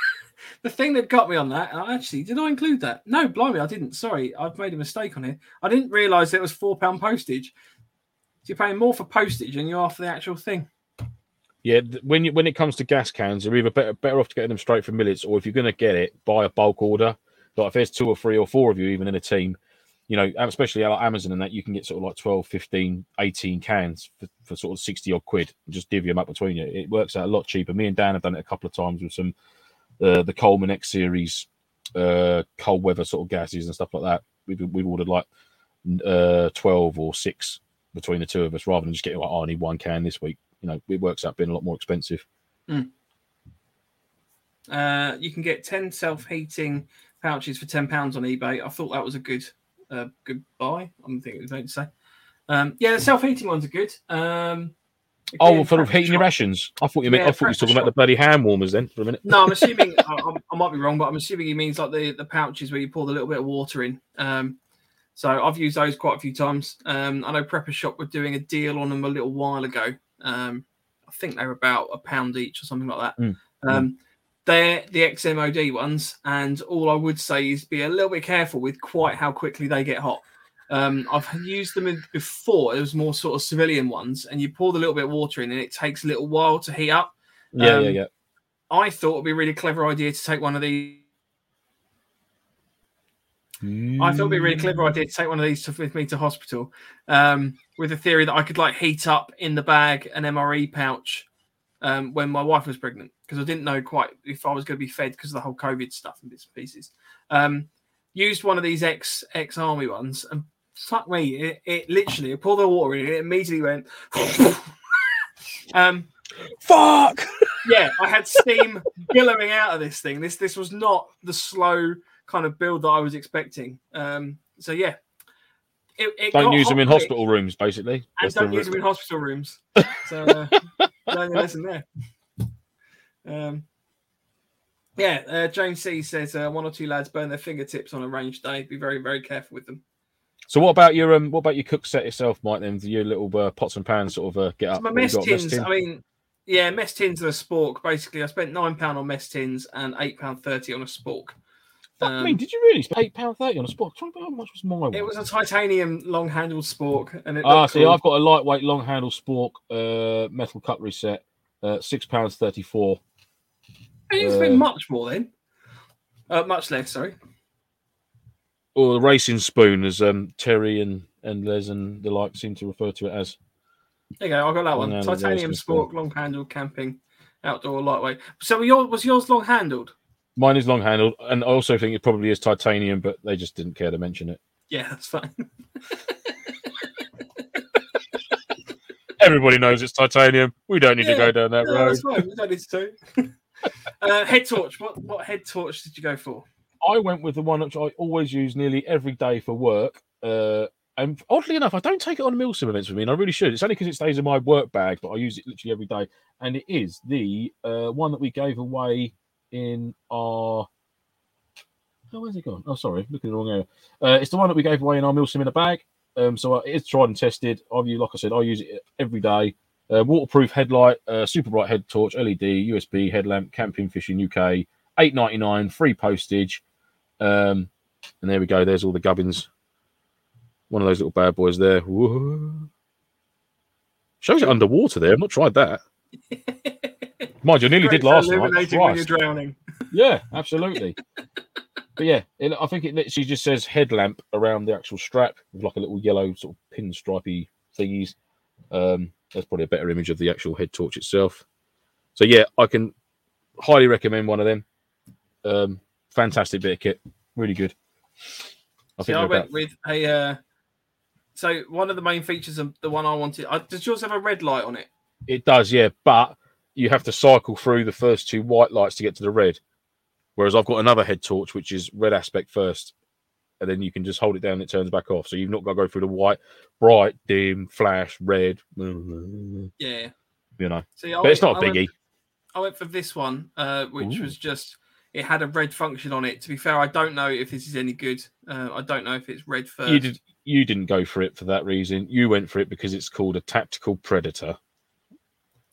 the thing that got me on that, actually, did I include that? No, blimey, I didn't. Sorry, I've made a mistake on here. I didn't realise it was four pound postage. So you're paying more for postage than you are for the actual thing. Yeah, when you when it comes to gas cans, you're either better better off to get them straight from Millets, or if you're going to get it, buy a bulk order. Like if there's two or three or four of you, even in a team, you know, especially like Amazon and that, you can get sort of like 12, 15, 18 cans for, for sort of 60 odd quid. Just divvy them up between you. It works out a lot cheaper. Me and Dan have done it a couple of times with some uh, the Coleman X series uh, cold weather sort of gases and stuff like that. We've, we've ordered like uh, 12 or six between the two of us rather than just getting like, oh, I need one can this week. You know, it works out being a lot more expensive. Uh, you can get 10 self-heating pouches for 10 pounds on eBay. I thought that was a good uh, good buy. I'm thinking it was going to say. Um, yeah, the self-heating ones are good. Um, Oh, well, for heating your rations. I thought you meant. Yeah, I thought you were talking about the bloody hand warmers then for a minute. No, I'm assuming I, I'm- might be wrong, but I'm assuming he means like the, the pouches where you pour the little bit of water in. Um, so I've used those quite a few times. Um, I know Prepper Shop were doing a deal on them a little while ago. Um, I think they were about a pound each or something like that. Mm, Um, they're the XMOD ones, and all I would say is be a little bit careful with quite how quickly they get hot. Um, I've used them before. It was more sort of civilian ones, and you pour the little bit of water in, and it takes a little while to heat up. Yeah, Um, yeah, yeah. I thought it'd be a really clever idea to take one of these. I thought it'd be a really clever idea to take one of these to, with me to hospital, um, with the theory that I could like heat up in the bag an MRE pouch um, when my wife was pregnant because I didn't know quite if I was going to be fed because of the whole COVID stuff and bits and pieces. Um, used one of these ex ex army ones and fuck me, it, it literally I poured the water in it, it immediately went. um, Fuck. yeah, I had steam billowing out of this thing. This this was not the slow kind of build that I was expecting. Um, so yeah, it, it Don't use them in quick, hospital rooms, basically. and That's don't the- use them in hospital rooms. So uh, learn your lesson there. Um, yeah, uh, James C says uh, one or two lads burn their fingertips on a range day. Be very very careful with them. So what about your um? What about your cook set itself, Mike? Then do your little uh, pots and pans sort of uh, get So up? my mess tins. tin? I mean, yeah, mess tins are a spork. Basically, I spent nine pound on mess tins and eight pound thirty on a spork. Fuck me, um, did you really spend eight pound thirty on a spot? Try and think how much was my one? It was a titanium long handled spork, and it Ah, see, cool. I've got a lightweight long-handled spork uh, metal cutlery set, uh, six pounds thirty four. You spend uh, much more then. Uh, much less, sorry. Or the racing spoon, as um, Terry and and Les and the like seem to refer to it as. There you go. I got that one. Titanium spork, long handled camping, outdoor lightweight. So your, was yours long handled? Mine is long handled, and I also think it probably is titanium, but they just didn't care to mention it. Yeah, that's fine. Everybody knows it's titanium. We don't need to go down that No, road. that's fine. We don't need to. uh, head torch. What what head torch did you go for? I went with the one which I always use nearly every day for work. Uh, and oddly enough, I don't take it on Milsim events with me, and I really should. It's only because it stays in my work bag, but I use it literally every day. And it is the uh, one that we gave away in our. Oh, where's it gone? Oh, sorry, looking in the wrong area. Uh, it's the one that we gave away in our Milsim in a bag. Um, so uh, it's tried and tested. I've like I said, I use it every day. Uh, waterproof headlight, uh, super bright head torch, LED, USB headlamp, camping fishing UK, eight ninety nine, free postage. Um, And there we go. There's all the gubbins. One of those little bad boys there. Whoa. Shows it underwater there. I've not tried that. Mind you, I nearly did last night. When you're drowning. Yeah, absolutely. but yeah, it, I think it literally just says headlamp around the actual strap with like a little yellow sort of pinstripey thingies. Um, that's probably a better image of the actual head torch itself. So yeah, I can highly recommend one of them. Um, fantastic bit of kit, really good. I See, think I went about, with a. Uh, so one of the main features of the one I wanted. Uh, does yours have a red light on it? it does, yeah, but you have to cycle through the first two white lights to get to the red. Whereas I've got another head torch which is red aspect first, and then you can just hold it down and it turns back off. So you've not got to go through the white, bright, dim, flash, red. Yeah. You know, See, I but it's went- not I a went biggie. I went for this one, uh, which Ooh. was just it had a red function on it. To be fair, I don't know if this is any good. Uh, I don't know if it's red first. You did. You didn't go for it for that reason. You went for it because it's called a tactical predator.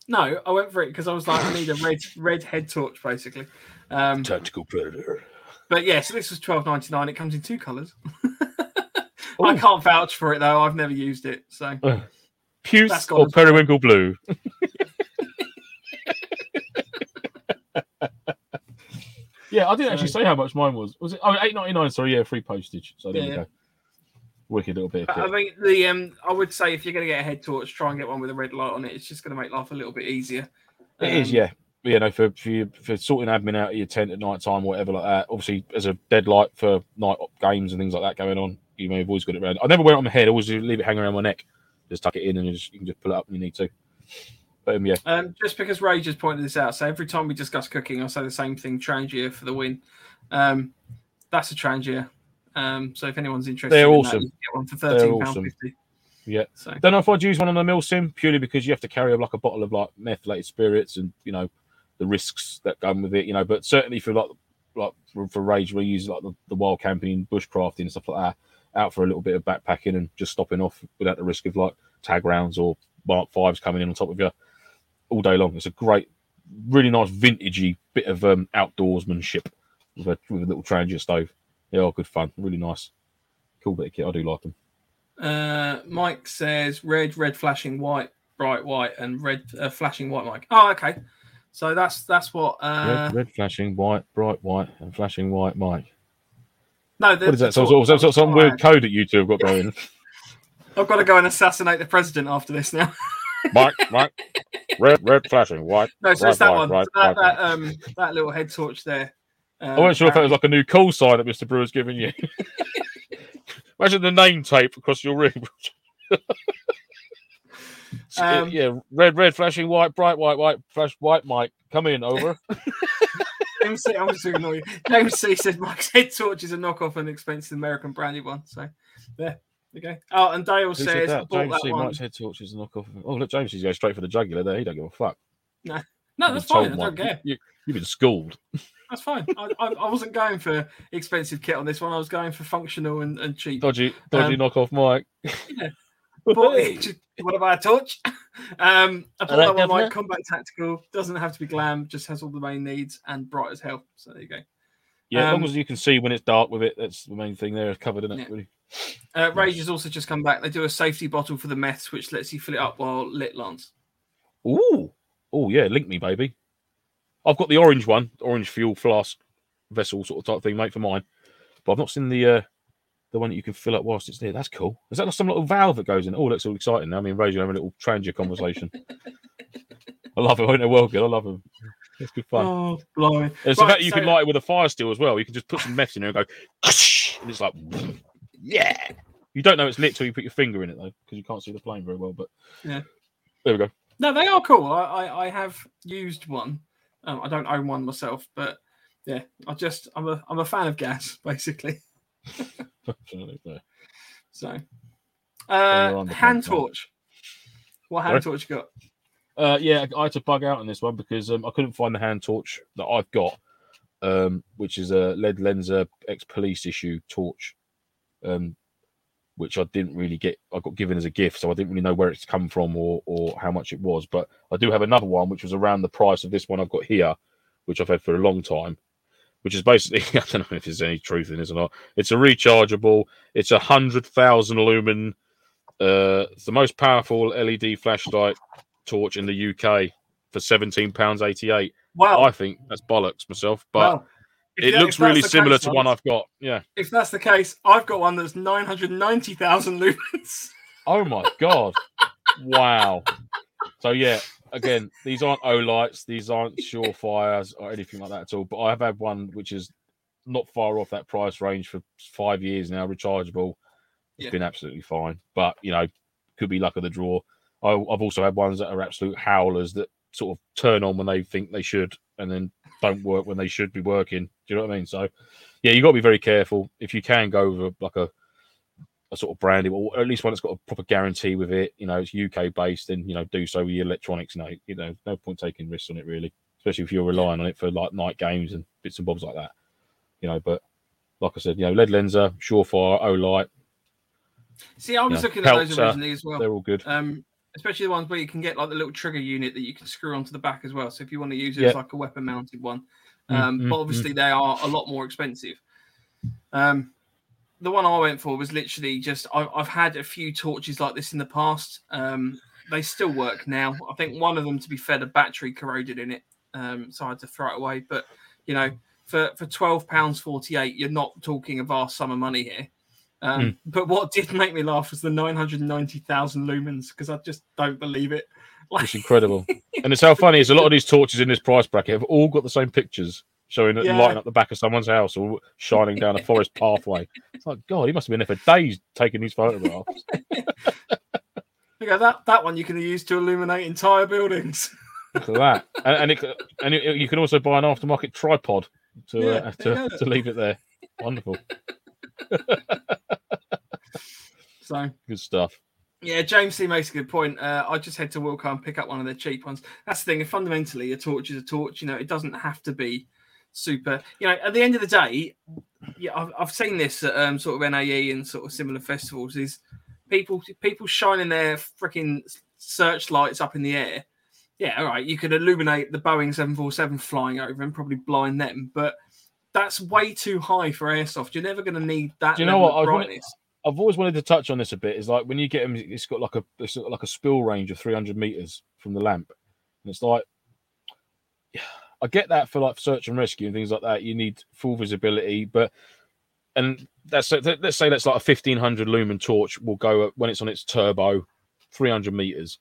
No, I went for it because I was like, I need a red red head torch, basically. Um, Tactical predator. but yeah, so this was twelve ninety nine. It comes in two colours. I can't vouch for it though. I've never used it, so That's Puce or as well. periwinkle blue. yeah, I didn't actually say how much mine was. Was it? Oh, eight ninety nine. Sorry, yeah, free postage. So there we go. Wicked little bit. I think the um, I would say if you're going to get a head torch, try and get one with a red light on it. It's just going to make life a little bit easier. It is, Um, yeah. You know, for for, you, for sorting admin out of your tent at night time, whatever like that. Obviously, as a deadlight for night games and things like that going on, you may have always got it around. I never wear it on my head. I always leave it hanging around my neck. Just tuck it in and you, just, you can just pull it up when you need to. But um, yeah, Um, just because Ray just pointed this out, so every time we discuss cooking, I say the same thing: Trangia for the win. Um, that's a Trangia. Um, so if anyone's interested, They're in awesome. That, you can get one for They're thirteen pound awesome. fifty. Yeah. So Don't know if I'd use one on the Milsim purely because you have to carry like a bottle of like methylated spirits and you know the risks that come with it. You know, but certainly for like like for, for rage, we use like the, the wild camping, bushcrafting, and stuff like that. Out for a little bit of backpacking and just stopping off without the risk of like tag rounds or Mark fives coming in on top of you all day long. It's a great, really nice vintagey bit of um, outdoorsmanship with a, with a little Trangia stove. Yeah, all good fun. Really nice, cool bit of kit. I do like them. uh, Mike says red, red flashing white, bright white, and red uh, flashing white. Mike. Oh, okay. So that's that's what. Uh, red, red flashing white, bright white, and flashing white. Mike. no, the, What is that? Some, torch- some, some, oh, weird code that you two have got going. I've got to go and assassinate the president after this now. Mike, Mike, red, red flashing white. no, so Right, it's that right, one. right, that, that um that little head torch there. Um, I wasn't sure if that was like a new call sign that Mr. Brewer's giving you. Imagine the name tape across your ring. So, Um, yeah, red, red, flashing white, bright white, white, flash white, Mike. Come in, over. James C, I'm just to ignore you. James C said Mike's head torch is a knockoff of an expensive American branded one. So there we go. Oh, and Dale Who said says that? James that C. Mike's head torch is a knockoff. Oh, look, James is going straight for the jugular there. He don't give a fuck. No, You've that's been told, fine. I don't Mike. care. You, have been schooled. That's fine. I, I, I wasn't going for expensive kit on this one. I was going for functional and, and cheap. Dodgy, dodgy Um, knockoff, Mike. Bought it- what about a torch? Um, I like that one like combat tactical. Doesn't have to be glam. Just has all the main needs and bright as hell. So there you go. Yeah, as Um, long as you can see when it's dark with it, that's the main thing there. Covered in it, Yeah. really. Uh, Rage has also just come back. They do a safety bottle for the meths, which lets you fill it up while lit, Lance. Ooh, oh yeah, link me, baby. I've got the orange one, orange fuel flask vessel sort of type thing, mate, for mine. But I've not seen the uh the one that you can fill up whilst it's there. That's cool. Is that not some little valve that goes in? Oh, that's all exciting. now. I mean, you having a little Trangia conversation. I love it. I know well good. I love them. It's good fun. Oh, blimey. It's the Right, fact you can light it with a fire steel as well. You can just put some meth in there and go, and it's like, yeah. You don't know it's lit till you put your finger in it though, because you can't see the flame very well. But Yeah. there we go. No, they are cool. I, I, I have used one. Um, I don't own one myself, but yeah, I just I'm a I'm a fan of gas, basically. So, uh, hand torch. What hand Sorry? torch you got? Uh, yeah, I had to bug out on this one because um, I couldn't find the hand torch that I've got, um, which is a Led Lenser ex police issue torch, um, which I didn't really get. I got given as a gift, so I didn't really know where it's come from or or how much it was. But I do have another one, which was around the price of this one I've got here, which I've had for a long time. which is basically I don't know if there's any truth in this or not. It's a rechargeable. It's a hundred thousand lumen. Uh, it's the most powerful LED flashlight torch in the UK for seventeen pounds eighty eight. Wow. I think that's bollocks myself, but if it that- looks really similar case, to one I've got. Yeah. If that's the case, I've got one that's 990,000 lumens. Oh my god! wow. So yeah, again, these aren't Olights, these aren't Surefires or anything like that at all. But I have had one which is not far off that price range for five years now, rechargeable. It's Yeah. been absolutely fine. But you know, could be luck of the draw. I, I've also had ones that are absolute howlers that sort of turn on when they think they should, and then don't work when they should be working. Do you know what I mean? So, yeah, you got to be very careful. If you can go with like a a sort of branding, or at least one that's got a proper guarantee with it. You know, it's UK based, then you know do so with your electronics. No, you know, no point taking risks on it really, especially if you're relying on it for like night games and bits and bobs like that. You know, but like I said, you know, Led Lenser, Surefire, Olight. See, I was Yeah. looking at those originally as well. they're all good. Um, especially the ones where you can get like the little trigger unit that you can screw onto the back as well. So if you want to use it as like a weapon mounted one, Mm, um, mm, but obviously they are a lot more expensive. Um, the one I went for was literally just I've, I've had a few torches like this in the past. Um, they still work now. I think one of them, to be fair, the battery corroded in it, um, so I had to throw it away. But you know, for for twelve pounds forty eight, you're not talking a vast sum of money here. Um, Hmm. But what did make me laugh was the nine hundred ninety thousand lumens because I just don't believe it. Like, It's incredible. and it's how funny is a lot of these torches in this price bracket have all got the same pictures showing Yeah. lighting up the back of someone's house or shining down a forest pathway. It's like, God, he must have been there for days taking these photographs. you go, that that one you can use to illuminate entire buildings. Look at that. And, and, it, and it, you can also buy an aftermarket tripod to, Yeah, uh, to, go. to leave it there. Wonderful. So Good stuff. Yeah, James C makes a good point. Uh, I just head to Wilko and pick up one of their cheap ones. That's the thing. Fundamentally, a torch is a torch. You know, it doesn't have to be super. You know, at the end of the day, yeah, I've, I've seen this at um, sort of NAE and sort of similar festivals. Is people people shining their freaking searchlights up in the air. Yeah, all right. You could illuminate the Boeing seven four seven flying over and probably blind them, but that's way too high for airsoft. You're never going to need that. Do you know what? I of was wondering- brightness. I've always wanted to touch on this a bit. Is like when you get them, it's got like a it's got like a spill range of 300 meters from the lamp, and it's like I get that for like search and rescue and things like that. You need full visibility, but and that's let's say that's like a 1500 lumen torch will go when it's on its turbo, 300 meters.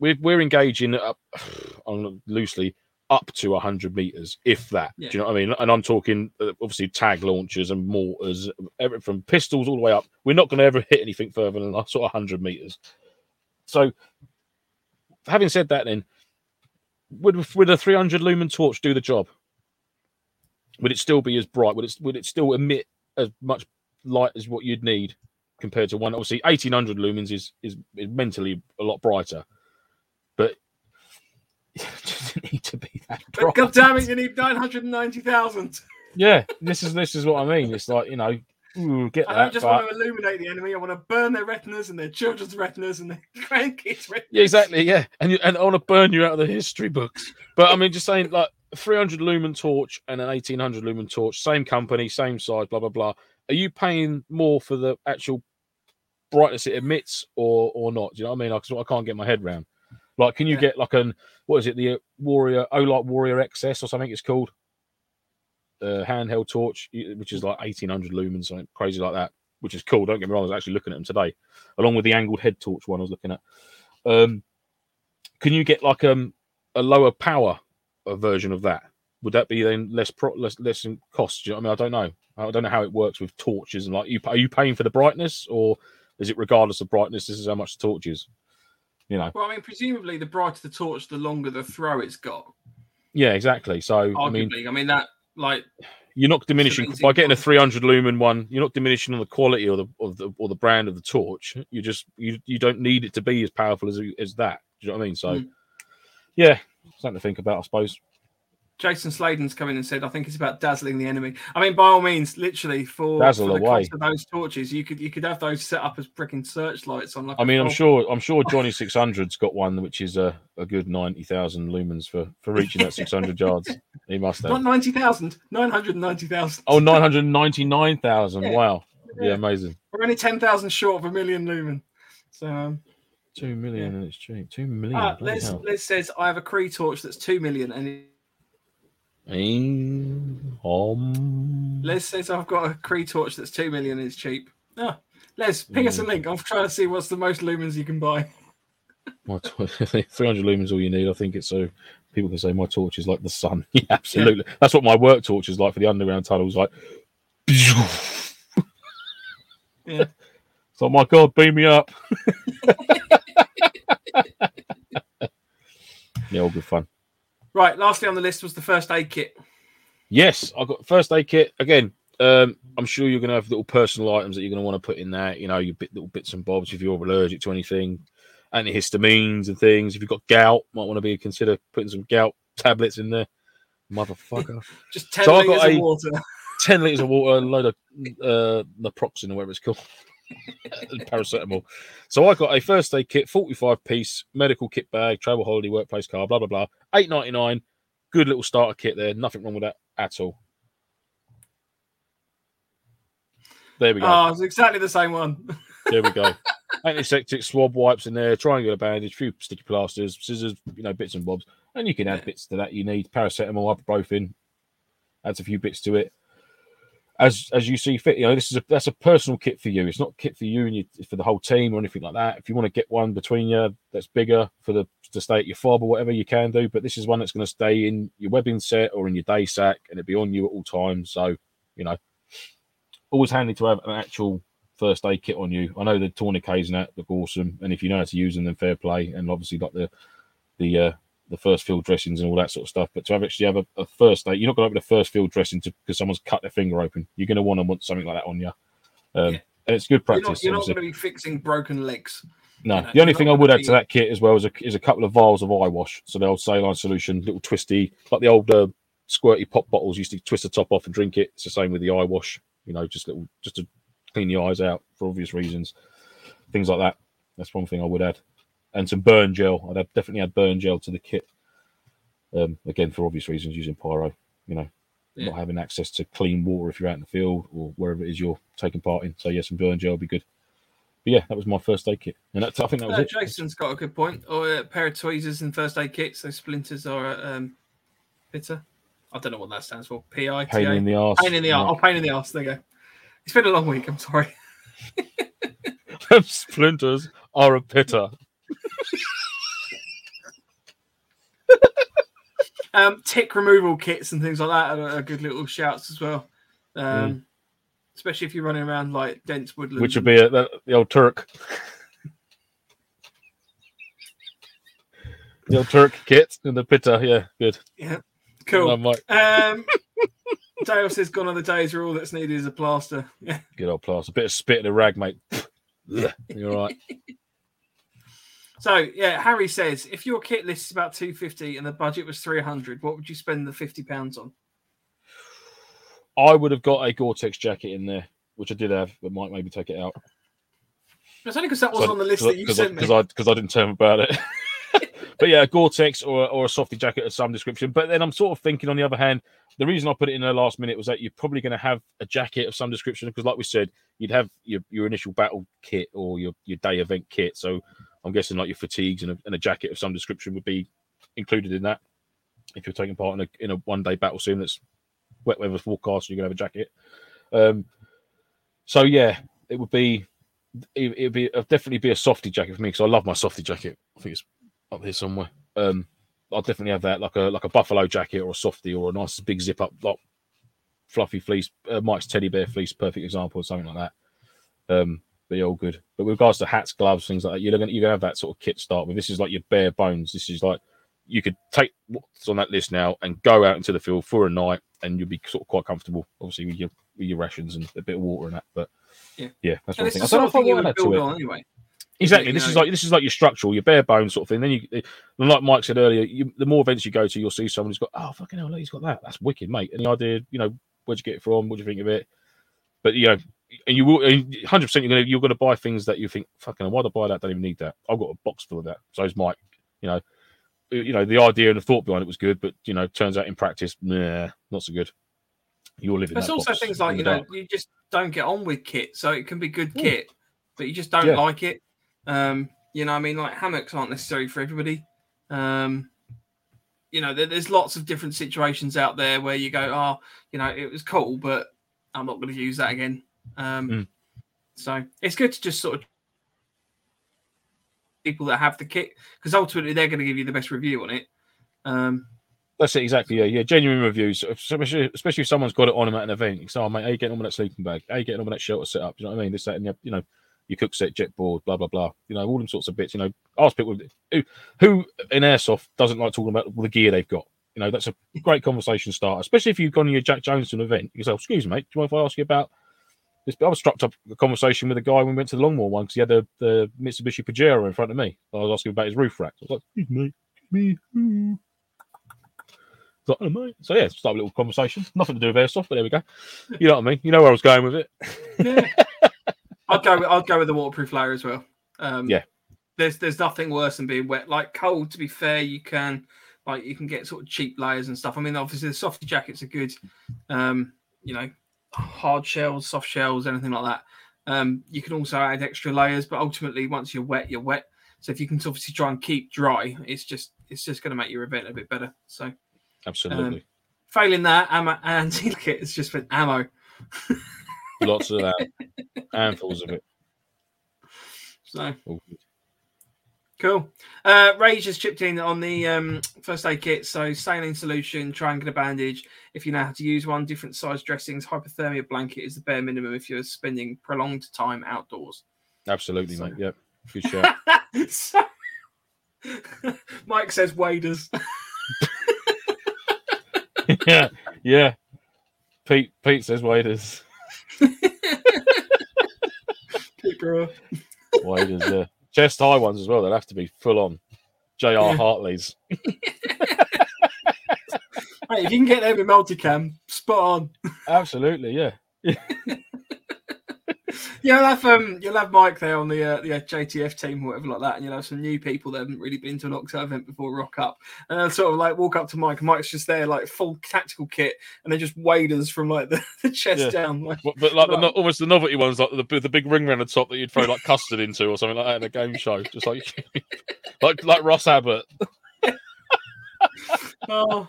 We're we're engaging up on loosely up to 100 meters, if that. Yeah. Do you know what I mean? And I'm talking uh, obviously tag launchers and mortars, everything from pistols all the way up. We're not going to ever hit anything further than sort of 100 meters. So, having said that, then would would a 300 lumen torch do the job? Would it still be as bright? Would it would it still emit as much light as what you'd need compared to one? Obviously, 1800 lumens is is, is mentally a lot brighter, but doesn't need to be that But bright. God damn it, you need nine hundred ninety thousand. Yeah, this is this is what I mean. It's like you know, ooh, get I that. don't just but- want to illuminate the enemy. I want to burn their retinas and their children's retinas and their grandkids' retinas. Yeah, exactly. Yeah, and you, and I want to burn you out of the history books. But I mean, just saying, like 300 lumen torch and an 1800 lumen torch, same company, same size, blah blah blah. Are you paying more for the actual brightness it emits, or or not? Do you know what I mean? Like, 'cause I can't get my head around. Like, can you Yeah. get like an what is it, the Warrior Olight Warrior XS or something? It's called uh, handheld torch, which is like 1800 lumens, something crazy like that. Which is cool. Don't get me wrong. I was actually looking at them today, along with the angled head torch one I was looking at. Um, can you get like um a lower power uh, version of that? Would that be then less pro- less less in cost? You know I mean, I don't know. I don't know how it works with torches and like you are you paying for the brightness or is it regardless of brightness? This is how much the torch is. You know, Well, I mean, presumably, the brighter the torch, the longer the throw it's got. yeah, exactly. So I mean, I mean, that like you're not diminishing by getting a 300 lumen one. You're not diminishing on the quality or the of the or the brand of the torch. You just you you don't need it to be as powerful as as that. Do you know what I mean? So, Mm. yeah, something to think about, I suppose. Jason Sladen's come in and said, "I think it's about dazzling the enemy." I mean, by all means, literally for, Dazzle for the away. cost of those torches, you could you could have those set up as freaking searchlights on. Like I mean, I'm sure I'm sure Johnny 600's got one which is a, a good ninety thousand lumens for for reaching that 600 yards. He must have not have. ninety thousand, nine hundred ninety thousand. Oh, 999,000. Yeah. Wow. Yeah, Yeah. amazing. we're only ten thousand short of a million lumen. So, um, Two million and it's cheap. Two million. bloody Les. Les says I have a Cree torch that's two million, and um, Les says I've got a Cree torch that's two million. It's cheap. Ah, Les, ping us a link. I'm trying to see what's the most lumens you can buy. my t- 300 lumens all you need. I think it's so people can say my torch is like the sun. Yeah, absolutely. That's what my work torch is like for the underground tunnels. Like, Yeah. So, my God, beam me up. yeah, all good fun. Right. Lastly on the list was the first aid kit. Yes, I've got first aid kit again. Um, I'm sure you're going to have little personal items that you're going to want to put in there. You know, your bit, little bits and bobs if you're allergic to anything, antihistamines and things. If you've got gout, might want to be consider putting some gout tablets in there. Motherfucker, Just ten So liters of water. ten liters of water, a load of uh, naproxen or whatever it's called, paracetamol. So I got a first aid kit, 45 piece medical kit bag, travel holiday, workplace car, blah blah blah, 8.99. Good little starter kit there. Nothing wrong with that at all. There we go. Oh, it's exactly the same one. There we go. Antiseptic swab wipes in there, triangular bandage, few sticky plasters, scissors, you know, bits and bobs. And you can add bits to that you need. Paracetamol, ibuprofen, adds a few bits to it. As as you see fit, you know, this is a that's a personal kit for you. It's not kit for you and you for the whole team or anything like that. If you want to get one between you that's bigger for the to stay at your fob or whatever you can do, but this is one that's going to stay in your webbing set or in your day sack and it'll be on you at all times. So, you know, always handy to have an actual first aid kit on you. I know the tourniquets and that look awesome, and if you know how to use them, then fair play. And obviously, like the the uh, the first field dressings and all that sort of stuff. But to have actually have a, a first aid, you're not going to open a first field dressing to because someone's cut their finger open. You're going to want to want something like that on you. Um, Yeah. And it's good practice. you're not obviously. going to be fixing broken legs. No, you know, the only thing I would add to that kit as well is a, is a couple of vials of eye wash. So the old saline solution, little twisty, like the old uh, squirty pop bottles used to twist the top off and drink it. It's the same with the eye wash. You know, just little, just to clean your eyes out for obvious reasons. Things like that. That's one thing I would add, and some burn gel. I'd have, definitely add burn gel to the kit. Um, again, for obvious reasons, using pyro. You know, Yeah. not having access to clean water if you're out in the field or wherever it is you're taking part in. So yeah, some burn gel would be good. But yeah, that was my first aid kit, and that, I think that was Uh, it. Jason's got a good point. Or a pair of tweezers and first aid kits. So splinters are um, bitter. I don't know what that stands for. PI. Pain in the arse. Pain in the arse. Oh, pain in the arse. There you go. It's been a long week. I'm sorry. Splinters are a pitter. Um, tick removal kits and things like that are, are good little shouts as well. Um, Especially if you're running around like dense woodland. which would be a, the, the old Turk. the old Turk kit and the pitter. Yeah, good. Yeah, cool. Um, Dale says, "Gone are the days where all that's needed is a plaster." Yeah. good old plaster. A bit of spit in a rag, mate. You're all right. So yeah, Harry says, if your kit list is about two fifty and the budget was three hundred, what would you spend the fifty pounds on? I would have got a Gore-Tex jacket in there, which I did have, but might maybe take it out. It's only because that wasn't on the list that you sent me. because I because I didn't tell him about it. but yeah, Gore-Tex or or a softy jacket of some description. But then I'm sort of thinking, on the other hand, the reason I put it in there last minute was that you're probably going to have a jacket of some description because, like we said, you'd have your, your initial battle kit or your, your day event kit. So I'm guessing like your fatigues and a, and a jacket of some description would be included in that. If you're taking part in a in a one day battle scene that's wet weather forecast, you're gonna have a jacket. Um, so yeah, it would be it would be it'd definitely be a softy jacket for me because I love my softy jacket. I think it's up here somewhere. Um, I'll definitely have that like a like a buffalo jacket or a softy or a nice big zip up like fluffy fleece. Uh, Mike's teddy bear fleece, perfect example, or something like that. Um, yeah, all good. But with regards to hats, gloves, things like that, you're gonna you're gonna have that sort of kit start with. This is like your bare bones. This is like you could take what's on that list now and go out into the field for a night, and you'll be sort of quite comfortable, obviously with your with your rations and a bit of water and that. But Yeah. yeah, that's what thing. the I don't know if I want that to build it. on anyway. Exactly. This is like this is like your structural, your bare bones sort of thing. Then you, like Mike said earlier, you, the more events you go to, you'll see someone who's got, oh fucking hell, look, he's got that. That's wicked, mate. And the idea, you know, where'd you get it from? What do you think of it? But you know, and you will, hundred percent, you're gonna you're gonna buy things that you think, fucking, why'd I buy that? Don't even need that. I've got a box full of that. So is Mike. You know, you know, the idea and the thought behind it was good, but you know, turns out in practice, nah, not so good. You're living. There's also things like you know dark. you just don't get on with kit, so it can be good Mm. kit, but you just don't Yeah. like it. Um, you know, I mean, like hammocks aren't necessary for everybody. Um, you know, there, there's lots of different situations out there where you go, oh, you know, it was cool, but I'm not going to use that again. Um, Mm. So it's good to just sort of people that have the kit because ultimately they're going to give you the best review on it. Um, That's it, exactly. Yeah, yeah. Genuine reviews, especially especially if someone's got it on them at an event. You say, "Oh, mate, how you getting on with that sleeping bag? How you getting on with that shelter setup? Do you know what I mean? This, that, and you know, your cook set, Jetboil, blah blah blah. You know, all them sorts of bits. You know, ask people who, who in airsoft doesn't like talking about the gear they've got. You know, that's a great conversation starter, especially if you've gone to your Jack Jones to an event. You say, oh, "Excuse me, mate, do you mind if I ask you about?" This, I was struck up a conversation with a guy when we went to the Longmoor one because he had the, the Mitsubishi Pajero in front of me. I was asking about his roof rack. I was like, "Excuse me, me." mate." So yeah, start a little conversation. Nothing to do with airsoft, but there we go. You know what I mean? You know where I was going with it. Yeah. I'd go. With, I'd go with the waterproof layer as well. Um, Yeah. There's there's nothing worse than being wet. Like cold, to be fair, you can like you can get sort of cheap layers and stuff. I mean, obviously the softy jackets are good. Um, you know, hard shells, soft shells, anything like that. Um, you can also add extra layers, but ultimately, once you're wet, you're wet. So if you can obviously try and keep dry, it's just it's just going to make your event a bit better. So Absolutely. failing that, ammo and kit has just been ammo. Lots of that. Handfuls of it. So All good. Cool. Uh, Rage has chipped in on the um, first aid kit. So, saline solution, triangular bandage. If you know how to use one, different size dressings, hypothermia blanket is the bare minimum if you're spending prolonged time outdoors. Absolutely, So- mate. Yep. Good shout. So- Mike says waders. yeah. Yeah. Pete Pete says waiters. Keep her- Waiters, yeah. Chest high ones as well. They'll have to be full on. J.R. Yeah. Hartley's. Hey, if you can get them with multicam, spot on. Absolutely, yeah. You'll have um, you'll have Mike there on the uh, the JTF team, or whatever like that, and you'll have some new people that haven't really been to an Oxo event before rock up, and they'll sort of like walk up to Mike, Mike's just there like full tactical kit, and they're just waders from like the, the chest Yeah. down. Like, But, but like the, almost the novelty ones, like the, big- the big ring around the top that you'd throw like custard into or something like that in a game show, just like like like Ross Abbott. oh.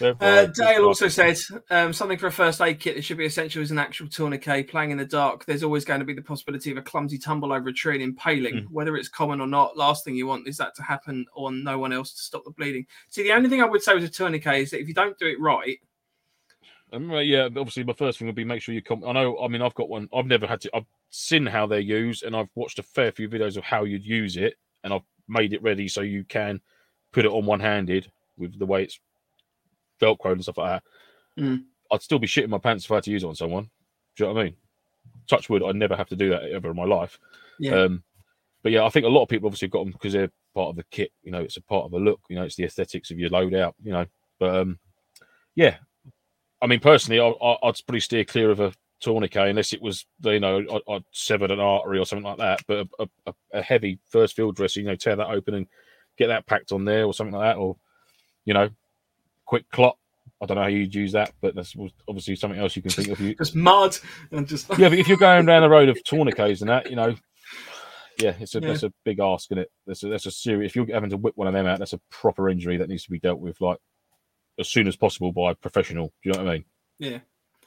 Uh, Dale also said um, something for a first aid kit that should be essential is an actual tourniquet. Playing in the dark, there's always going to be the possibility of a clumsy tumble over a tree and impaling. Hmm. Whether it's common or not, last thing you want is that to happen or no one else to stop the bleeding. See, the only thing I would say with a tourniquet is that if you don't do it right, Um, yeah, obviously, my first thing would be make sure you come. I know. I mean, I've got one. I've never had to. I've seen how they're used, and I've watched a fair few videos of how you'd use it, and I've made it ready so you can put it on one-handed with the way it's velcroed and stuff like that. Mm. I'd still be shitting my pants if I had to use it on someone. Do you know what I mean? Touch wood, I'd never have to do that ever in my life. yeah, Um, but yeah, I think a lot of people obviously have got them because they're part of the kit. You know, it's a part of the look. You know, it's the aesthetics of your loadout. You know, but um, yeah, I mean, personally, I, I, I'd probably steer clear of a tourniquet unless it was, you know, I, I'd severed an artery or something like that. But a, a, a heavy first field dressing, you know, tear that open and get that packed on there or something like that, or you know, quick clot. I don't know how you'd use that, but that's obviously something else you can think of. You, just mud and just yeah, but if you're going down the road of tourniquets and that, you know, yeah, it's a Yeah. that's a big ask, is it? That's a that's a serious. If you're having to whip one of them out, that's a proper injury that needs to be dealt with like as soon as possible by a professional. Do you know what I mean? yeah.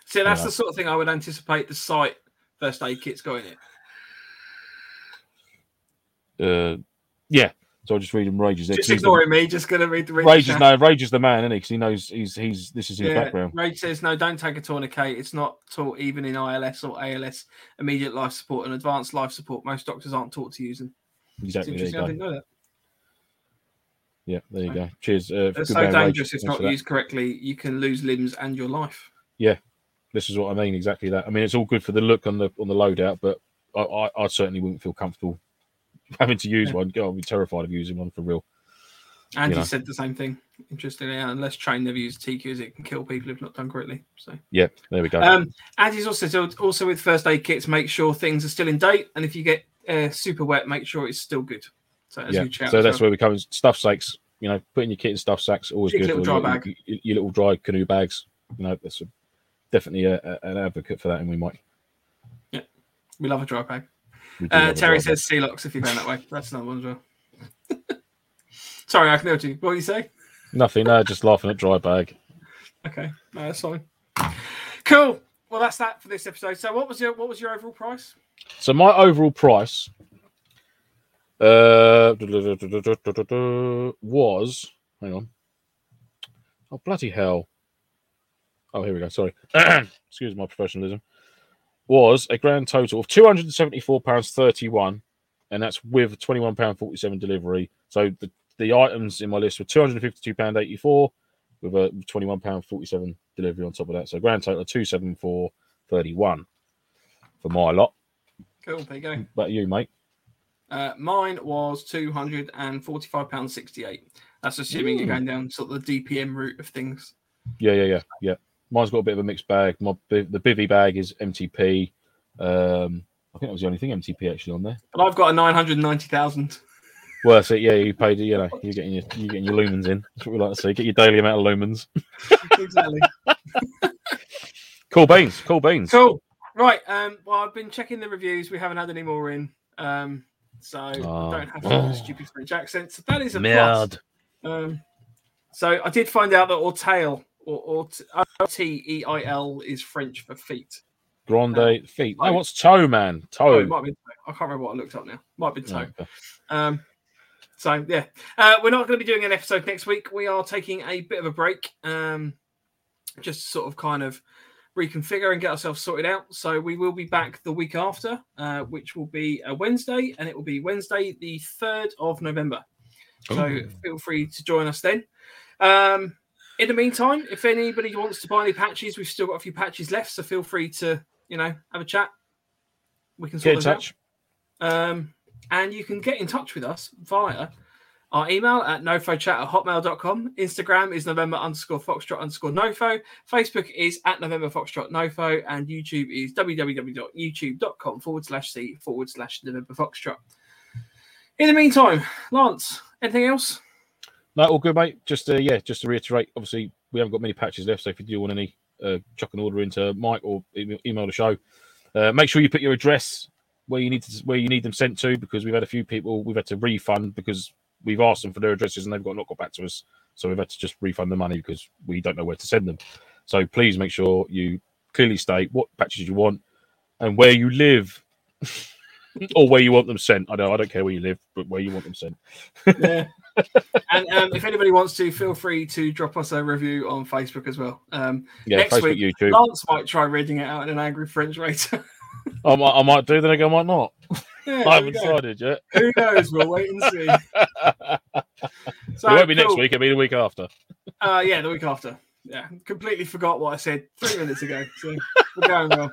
See, that's Yeah. the sort of thing I would anticipate the site first aid kit's going in. Uh, yeah. So I'll just read him rages there. Just he's the- ignoring me, just gonna read the read the Rage is chat. no Rage is the man, isn't he? Because he knows he's he's this is his Yeah, background. Rage says no, don't take a tourniquet. It's not taught even in ILS or ALS, immediate life support and advanced life support. Most doctors aren't taught to use them. Exactly. There you. I go. didn't know that. Yeah, there you go. Cheers. Uh, They're so dangerous if Thanks not used correctly. You can lose limbs and your life. Yeah, this is what I mean. Exactly that. I mean, it's all good for the look on the on the loadout, but I, I, I certainly wouldn't feel comfortable having to use one. God, I'd be terrified of using one for real. Andy you know. said the same thing. Interestingly, unless trained never use TQs, it can kill people if not done correctly. So, Yeah, there we go. um, Andy's also told, also with first aid kits, make sure things are still in date, and if you get uh, super wet, make sure it's still good. So, that's yeah, so that's well. where we come. in. Stuff sacks, you know, putting your kit in stuff sacks always Big good. little dry your, bag. Your, your little dry canoe bags. You know, that's a, definitely a, a- an advocate for that, and we might. Yeah, we love a dry bag. Uh, Terry says sea locks if you're going that way. That's another one as well. Sorry, I can hear you. What do you say? nothing. No, just laughing at dry bag. Okay, no, that's fine. Cool. Well, that's that for this episode. So, what was your what was your overall price? So my overall price uh, was hang on. Oh bloody hell! Oh here we go. Sorry, excuse my professionalism. Was a grand total of two hundred and seventy four pounds thirty one, and that's with twenty one pound forty seven delivery. So the the items in my list were two hundred and fifty two pound eighty four, with a twenty one pound forty seven delivery on top of that. So grand total of two seven four thirty one for my lot. Cool. There you go. But you, mate. Uh, mine was two hundred and forty-five pounds sixty-eight. That's assuming you're going down sort of the DPM route of things. Yeah, yeah, yeah, yeah. Mine's got a bit of a mixed bag. My the bivy bag is MTP. Um, I think that was the only thing MTP actually on there. But I've got a nine hundred ninety thousand. Worth it, yeah. You paid, you know, you're getting your you're getting your lumens in. That's what we like to see. Get your daily amount of lumens. exactly. Cool beans, cool beans. Cool. Right. Um, well, I've been checking the reviews. We haven't had any more in. Um, so Oh. I don't have all the stupid French accents. So that is a plus. Um, so I did find out that Ortail or, or O T E I L is French for feet. Grande feet. oh. No, what's toe, man? Oh, Toe. it might been, I can't remember what I looked up now. Might be toe. Oh, okay. Um, so yeah, uh, we're not going to be doing an episode next week. We are taking a bit of a break, um, just to sort of kind of reconfigure and get ourselves sorted out. So we will be back the week after, uh, which will be a Wednesday, and it will be Wednesday the third of November. So feel free to join us then. Um, in the meantime, if anybody wants to buy any patches, we've still got a few patches left, so feel free to you know have a chat. We can sort Get in those out. touch. Um, and you can get in touch with us via our email at nofochat at hotmail.com. Instagram is November underscore foxtrot underscore nofo. Facebook is at November foxtrot nofo. And YouTube is www.youtube.com forward slash C forward slash November foxtrot. In the meantime, Lance, anything else? No, all good, mate. Just uh, yeah, just to reiterate, obviously we haven't got many patches left, so if you do want any, uh, chuck an order into Mike or email the show. Uh, make sure you put your address where you need to where you need them sent to, because we've had a few people we've had to refund because we've asked them for their addresses and they've got not got back to us, so we've had to just refund the money because we don't know where to send them. So please make sure you clearly state what patches you want and where you live. or where you want them sent. I don't. I don't care where you live, but where you want them sent. Yeah. and um, if anybody wants to, feel free to drop us a review on Facebook as well. Um, Yeah, Next Facebook, week, YouTube. Lance might try reading it out in an angry French later. I might, I might do, that again, I might not. yeah, I haven't decided yet. Who knows? We'll wait and see. So, it won't be next week, it'll be the week after. Uh, yeah, the week after. Yeah, completely forgot what I said three minutes ago. So we're going well.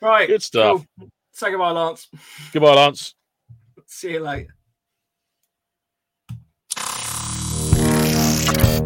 Right. Good stuff. cool. Say goodbye, Lance. Goodbye, Lance. See you later. Thank you.